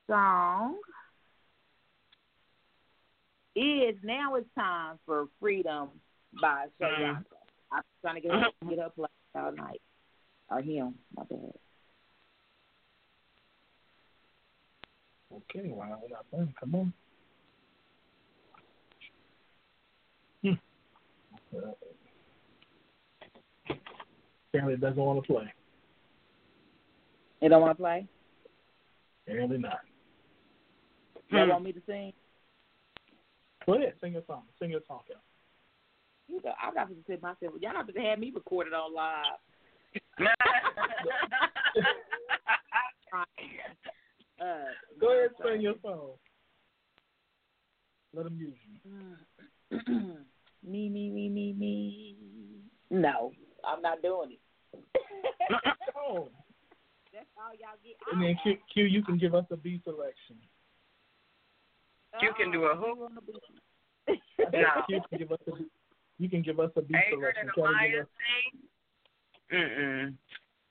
Speaker 4: song is now it's time for Freedom by Shay mm I'm trying to get her, get her play all night. Or him, my bad.
Speaker 2: Okay, wow, we're not done. Come on. Hmm. Apparently, doesn't want to play.
Speaker 4: They don't want to play.
Speaker 2: Apparently not.
Speaker 4: You hmm. want me to sing?
Speaker 2: Go ahead, sing your song. Sing your song, yeah.
Speaker 4: You know, I'm not going to say myself. Y'all not going to have me recorded on live. uh,
Speaker 2: Go ahead, sing your song. Let them use
Speaker 4: you. me, me, me, me, me. No, I'm not doing it.
Speaker 2: oh.
Speaker 4: That's all y'all get.
Speaker 2: And then Q, Q, you can give us a B selection.
Speaker 3: Uh, you can do a who?
Speaker 4: who?
Speaker 3: No.
Speaker 2: You can give us a you can give us a B
Speaker 3: Anger
Speaker 2: selection.
Speaker 3: and
Speaker 2: Try to give us-
Speaker 3: Mm-mm.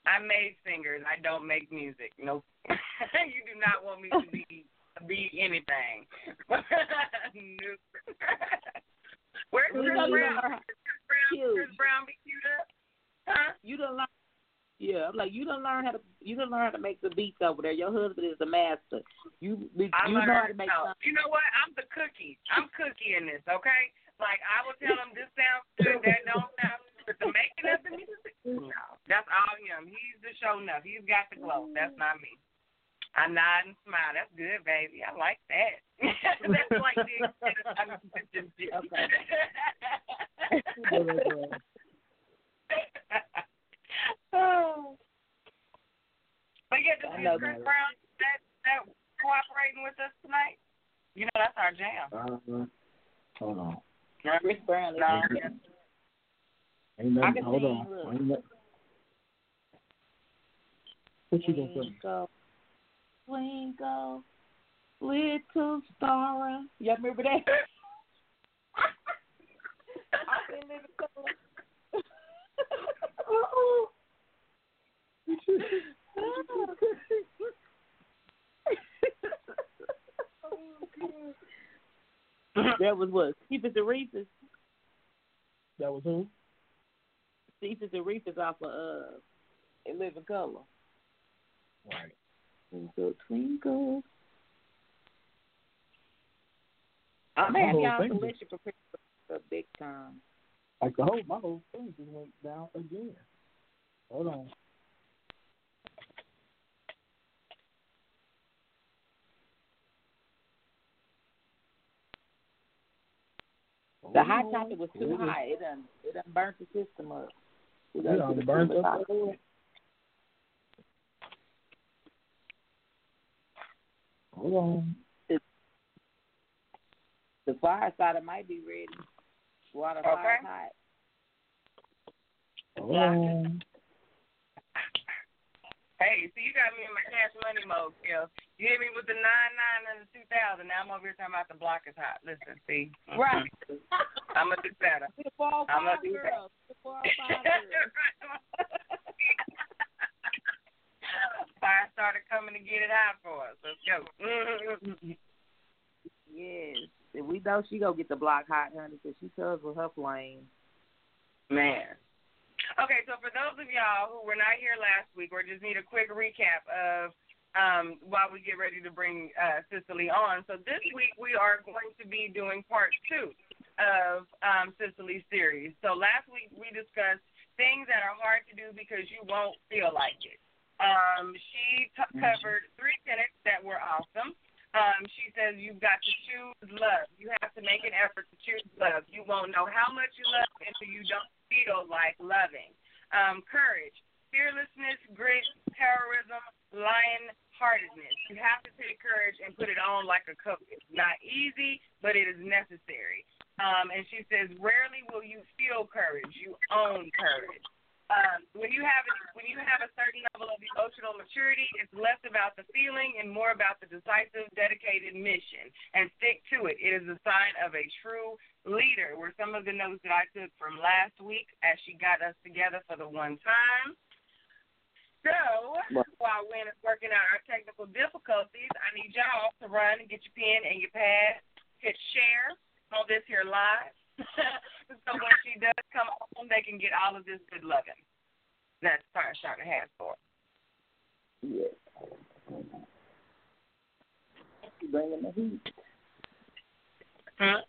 Speaker 3: I made singers. I don't make music. Nope. you do not want me to be be anything. nope. Where's Chris Brown? Chris Brown, Chris Brown be cute up? Huh?
Speaker 4: You don't learn. Yeah, I'm like you don't learn how to you don't learn how to make the beats over there. Your husband is the master. You you
Speaker 3: I
Speaker 4: know how to make
Speaker 3: No.
Speaker 4: something.
Speaker 3: You know what? I'm the cookie. I'm cookie in this. Okay. Like I will tell him this sounds good, that don't sound good. But the making of the music, no, that's all him. He's the show enough. He's got the glow. That's not me. I nod and smile. That's good, baby. I like that. that's like the I'm just
Speaker 4: Okay.
Speaker 3: oh. But yeah, this
Speaker 4: I
Speaker 3: is Chris
Speaker 4: that.
Speaker 3: Brown that that cooperating with us tonight. You know that's our jam.
Speaker 2: Uh, hold on.
Speaker 4: Chris Brown. is-
Speaker 3: No.
Speaker 2: Ain't
Speaker 4: I
Speaker 2: nothing,
Speaker 4: can
Speaker 2: hold
Speaker 4: see,
Speaker 2: on.
Speaker 4: look.
Speaker 2: Ain't nothing. What you gonna say?
Speaker 4: Twinkle, twinkle, little star. Y'all remember that? I been living color. that was what? Cephus and Reese's.
Speaker 2: That was who?
Speaker 4: Cephus and Reese's off of uh, In Living Color.
Speaker 2: Right.
Speaker 4: Twinkle, twinkle. I'm
Speaker 2: My
Speaker 4: gonna have
Speaker 2: whole
Speaker 4: y'all selection for big time.
Speaker 2: Like the whole my whole thing just went down again. Hold on.
Speaker 4: The
Speaker 2: Hold
Speaker 4: hot
Speaker 2: on.
Speaker 4: topic was too
Speaker 2: Hold
Speaker 4: high. It done it done burnt the system up.
Speaker 2: It
Speaker 4: gotta
Speaker 2: done burnt
Speaker 4: the
Speaker 2: up
Speaker 4: top.
Speaker 2: all the way. Hold on.
Speaker 4: The fire starter might be ready. Water
Speaker 3: Okay.
Speaker 4: hot.
Speaker 2: Hold
Speaker 3: Yeah.
Speaker 2: on.
Speaker 3: Hey, see, you got me in my cash money mode, Phil. You hit me with the nine nine and the two thousand. Now I'm over here talking about the block is hot. Listen, see,
Speaker 4: Right.
Speaker 3: I'm gonna do better.
Speaker 4: The
Speaker 3: I'm gonna do
Speaker 4: girls. The four five.
Speaker 3: Fire started coming to get it hot for us. Let's go.
Speaker 4: Yes. We know she gonna get the block hot, honey, because she tells with her flame.
Speaker 3: Man. Okay, so for those of y'all who were not here last week or just need a quick recap of um, while we get ready to bring uh, Cicely on. So this week we are going to be doing part two of um, Cicely's series. So last week we discussed things that are hard to do because you won't feel like it. Um, she t- covered three tenets that were awesome. Um, she says you've got to choose love. You have to make an effort to choose love. You won't know how much you love until you don't feel like loving. Um, courage, fearlessness, grit, terrorism, lion heartedness. You have to take courage and put it on like a coat. It's not easy, but it is necessary. Um, and she says, rarely will you feel courage. You own courage. Um, when you have when you have a certain level of emotional maturity, it's less about the feeling and more about the decisive, dedicated mission. And stick to it. It is a sign of a true leader. Were some of the notes that I took from last week as she got us together for the one time. So while Wynn is working out our technical difficulties, I need y'all to run and get your pen and your pad, hit share on this here live. so when she does come home, they can get all of this good loving. That's Fire Starter has for. her.
Speaker 4: Yes. She bringing the heat.
Speaker 3: Huh?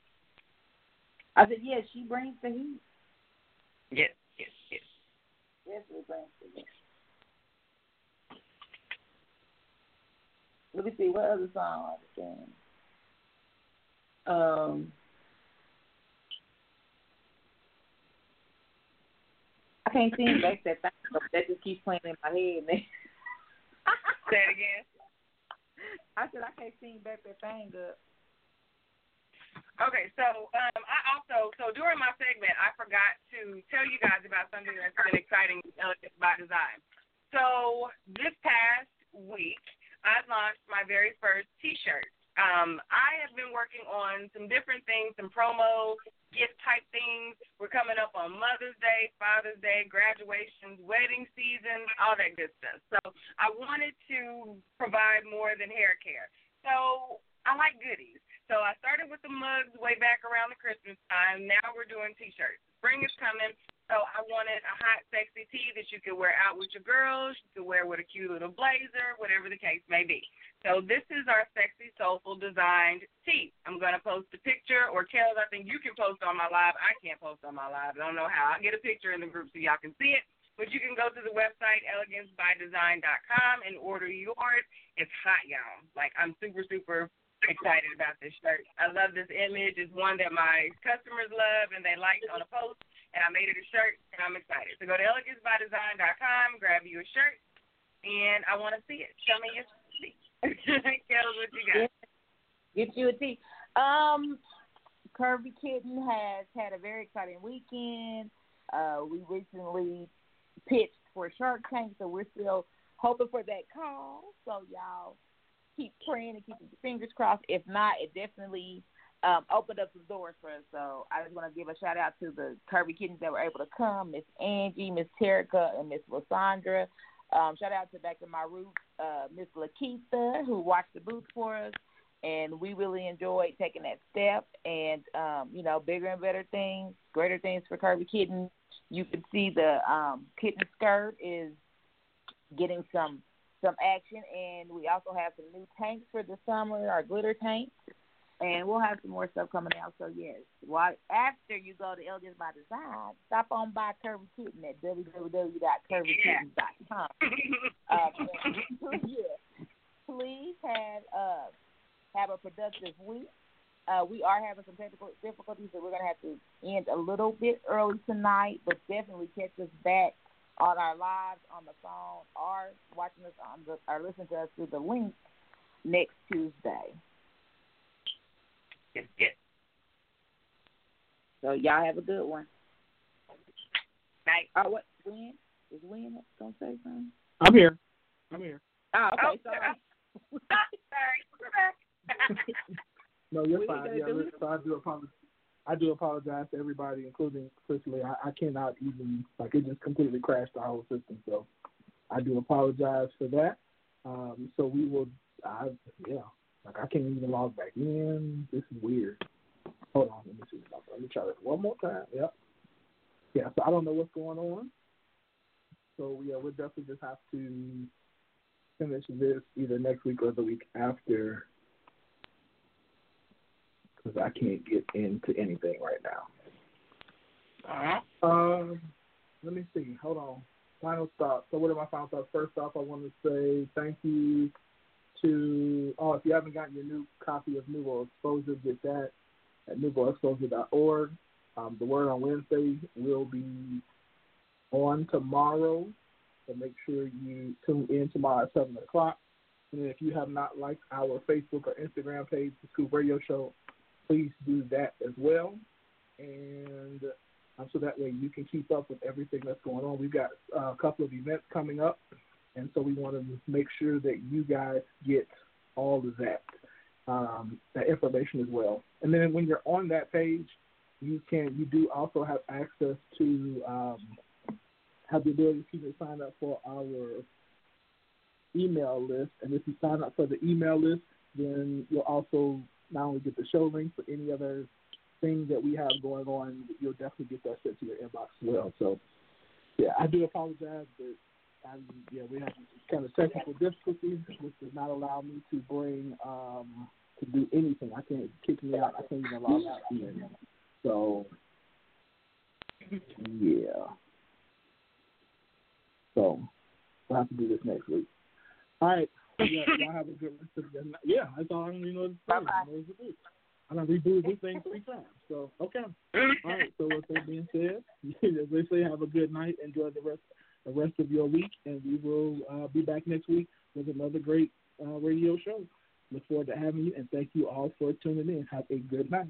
Speaker 4: I said, yes, she brings the heat.
Speaker 3: Yes, yes, yes.
Speaker 4: Yes, she brings the heat. Let me see what other song I can. Um, I can't sing back that thing. but That just keeps playing in my head, man.
Speaker 3: Say it again.
Speaker 4: I said I can't sing back that thing up.
Speaker 3: Okay, so um, I also so during my segment I forgot to tell you guys about something that's been exciting Elegance by Design. So this past week I launched my very first T-shirt. Um, I have been working on some different things, some promo, gift type things. We're coming up on Mother's Day, Father's Day, graduations, wedding season, all that good stuff. So I wanted to provide more than hair care. So I like goodies. So I started with the mugs way back around the Christmas time. Now we're doing T-shirts. Spring is coming. So I wanted a hot, sexy tee that you could wear out with your girls, you could wear with a cute little blazer, whatever the case may be. So this is our sexy, soulful designed tee. I'm gonna post a picture, or Kellz, I think you can post on my live. I can't post on my live. I don't know how. I'll get a picture in the group so y'all can see it. But you can go to the website elegancebydesign.com and order yours. It's hot, y'all. Like I'm super, super excited about this shirt. I love this image. It's one that my customers love and they liked on a post and I made it a shirt, and I'm excited. So go to elegancebydesign.com, grab you a shirt, and I want to see it. Show me your tee. Kellz, what you got?
Speaker 4: Get you a tee. Um, Curvy Kitten has had a very exciting weekend. Uh, we recently pitched for Shark Tank, so we're still hoping for that call. So y'all keep praying and keep your fingers crossed. If not, it definitely um, opened up some doors for us. So I just want to give a shout out to the Curvy kittens that were able to come, Miss Angie, Miss Terica, and Miss Lysandra. Um, shout out to back to my roots, uh, Miss Lakeitha, who watched the booth for us. And we really enjoyed taking that step and, um, you know, bigger and better things, greater things for Curvy Kitten. You can see the um, kitten skirt is getting some some action, and we also have some new tanks for the summer, our glitter tanks and we'll have some more stuff coming out. So yes, while after you go to Elegance by Design, stop on by Curvy Kitten at www.curvykittens.com. uh, yeah, please have uh have a productive week. Uh, we are having some technical difficulties, so we're gonna have to end a little bit early tonight, but definitely catch us back on our lives on the phone or watching us on the or listening to us through the link next Tuesday. So y'all have a good one.
Speaker 3: Night.
Speaker 4: Oh, what? Win? Is Win gonna say something?
Speaker 2: I'm here. I'm here.
Speaker 4: Oh, okay.
Speaker 3: Oh,
Speaker 4: sorry.
Speaker 3: Sorry, we're back.
Speaker 2: No, you're
Speaker 4: What are
Speaker 2: fine. Yeah,
Speaker 4: do?
Speaker 2: listen, so I do apologize. I do apologize to everybody, including Cicely. I, I cannot even like it just completely crashed the whole system. So I do apologize for that. Um, so we will. I yeah, like I can't even log back in. This is weird. Hold on, let me see. Let me try this one more time. Yep. Yeah. So I don't know what's going on. So yeah, we'll definitely just have to finish this either next week or the week after because I can't get into anything right now. Um, let me see. Hold on. Final thoughts. So, what are my final thoughts? First off, I want to say thank you to. Oh, if you haven't gotten your new copy of Nouveau Exposure, get that at nouveauexposure.org. Um, the word on Wednesday will be on tomorrow, so make sure you tune in tomorrow at seven o'clock. And if you have not liked our Facebook or Instagram page, the Scoop Radio Show, please do that as well. And um, so that way you can keep up with everything that's going on. We've got uh, a couple of events coming up, and so we want to make sure that you guys get all of that um, that information as well. And then when you're on that page, you can you do also have access to um, have the ability to sign up for our email list. And if you sign up for the email list, then you'll also not only get the show link, but any other thing that we have going on, you'll definitely get that sent to your inbox as well. So, yeah, I do apologize, but I, yeah, we have kind of technical difficulties, which does not allow me to bring um, to do anything. I can't kick me out. I can't even log out. Again. So, yeah. So, we'll have to do this next week. All right. Yeah, y'all have a good rest of the night. Yeah, that's all I don't even know what to say.
Speaker 4: Bye-bye.
Speaker 2: I know what to do. I done rebooted this thing three times. So, okay. All right. So, with that being said, as they say, have a good night. Enjoy the rest the rest of your week, and we will uh, be back next week with another great uh, radio show. Look forward to having you, and thank you all for tuning in. Have a good night.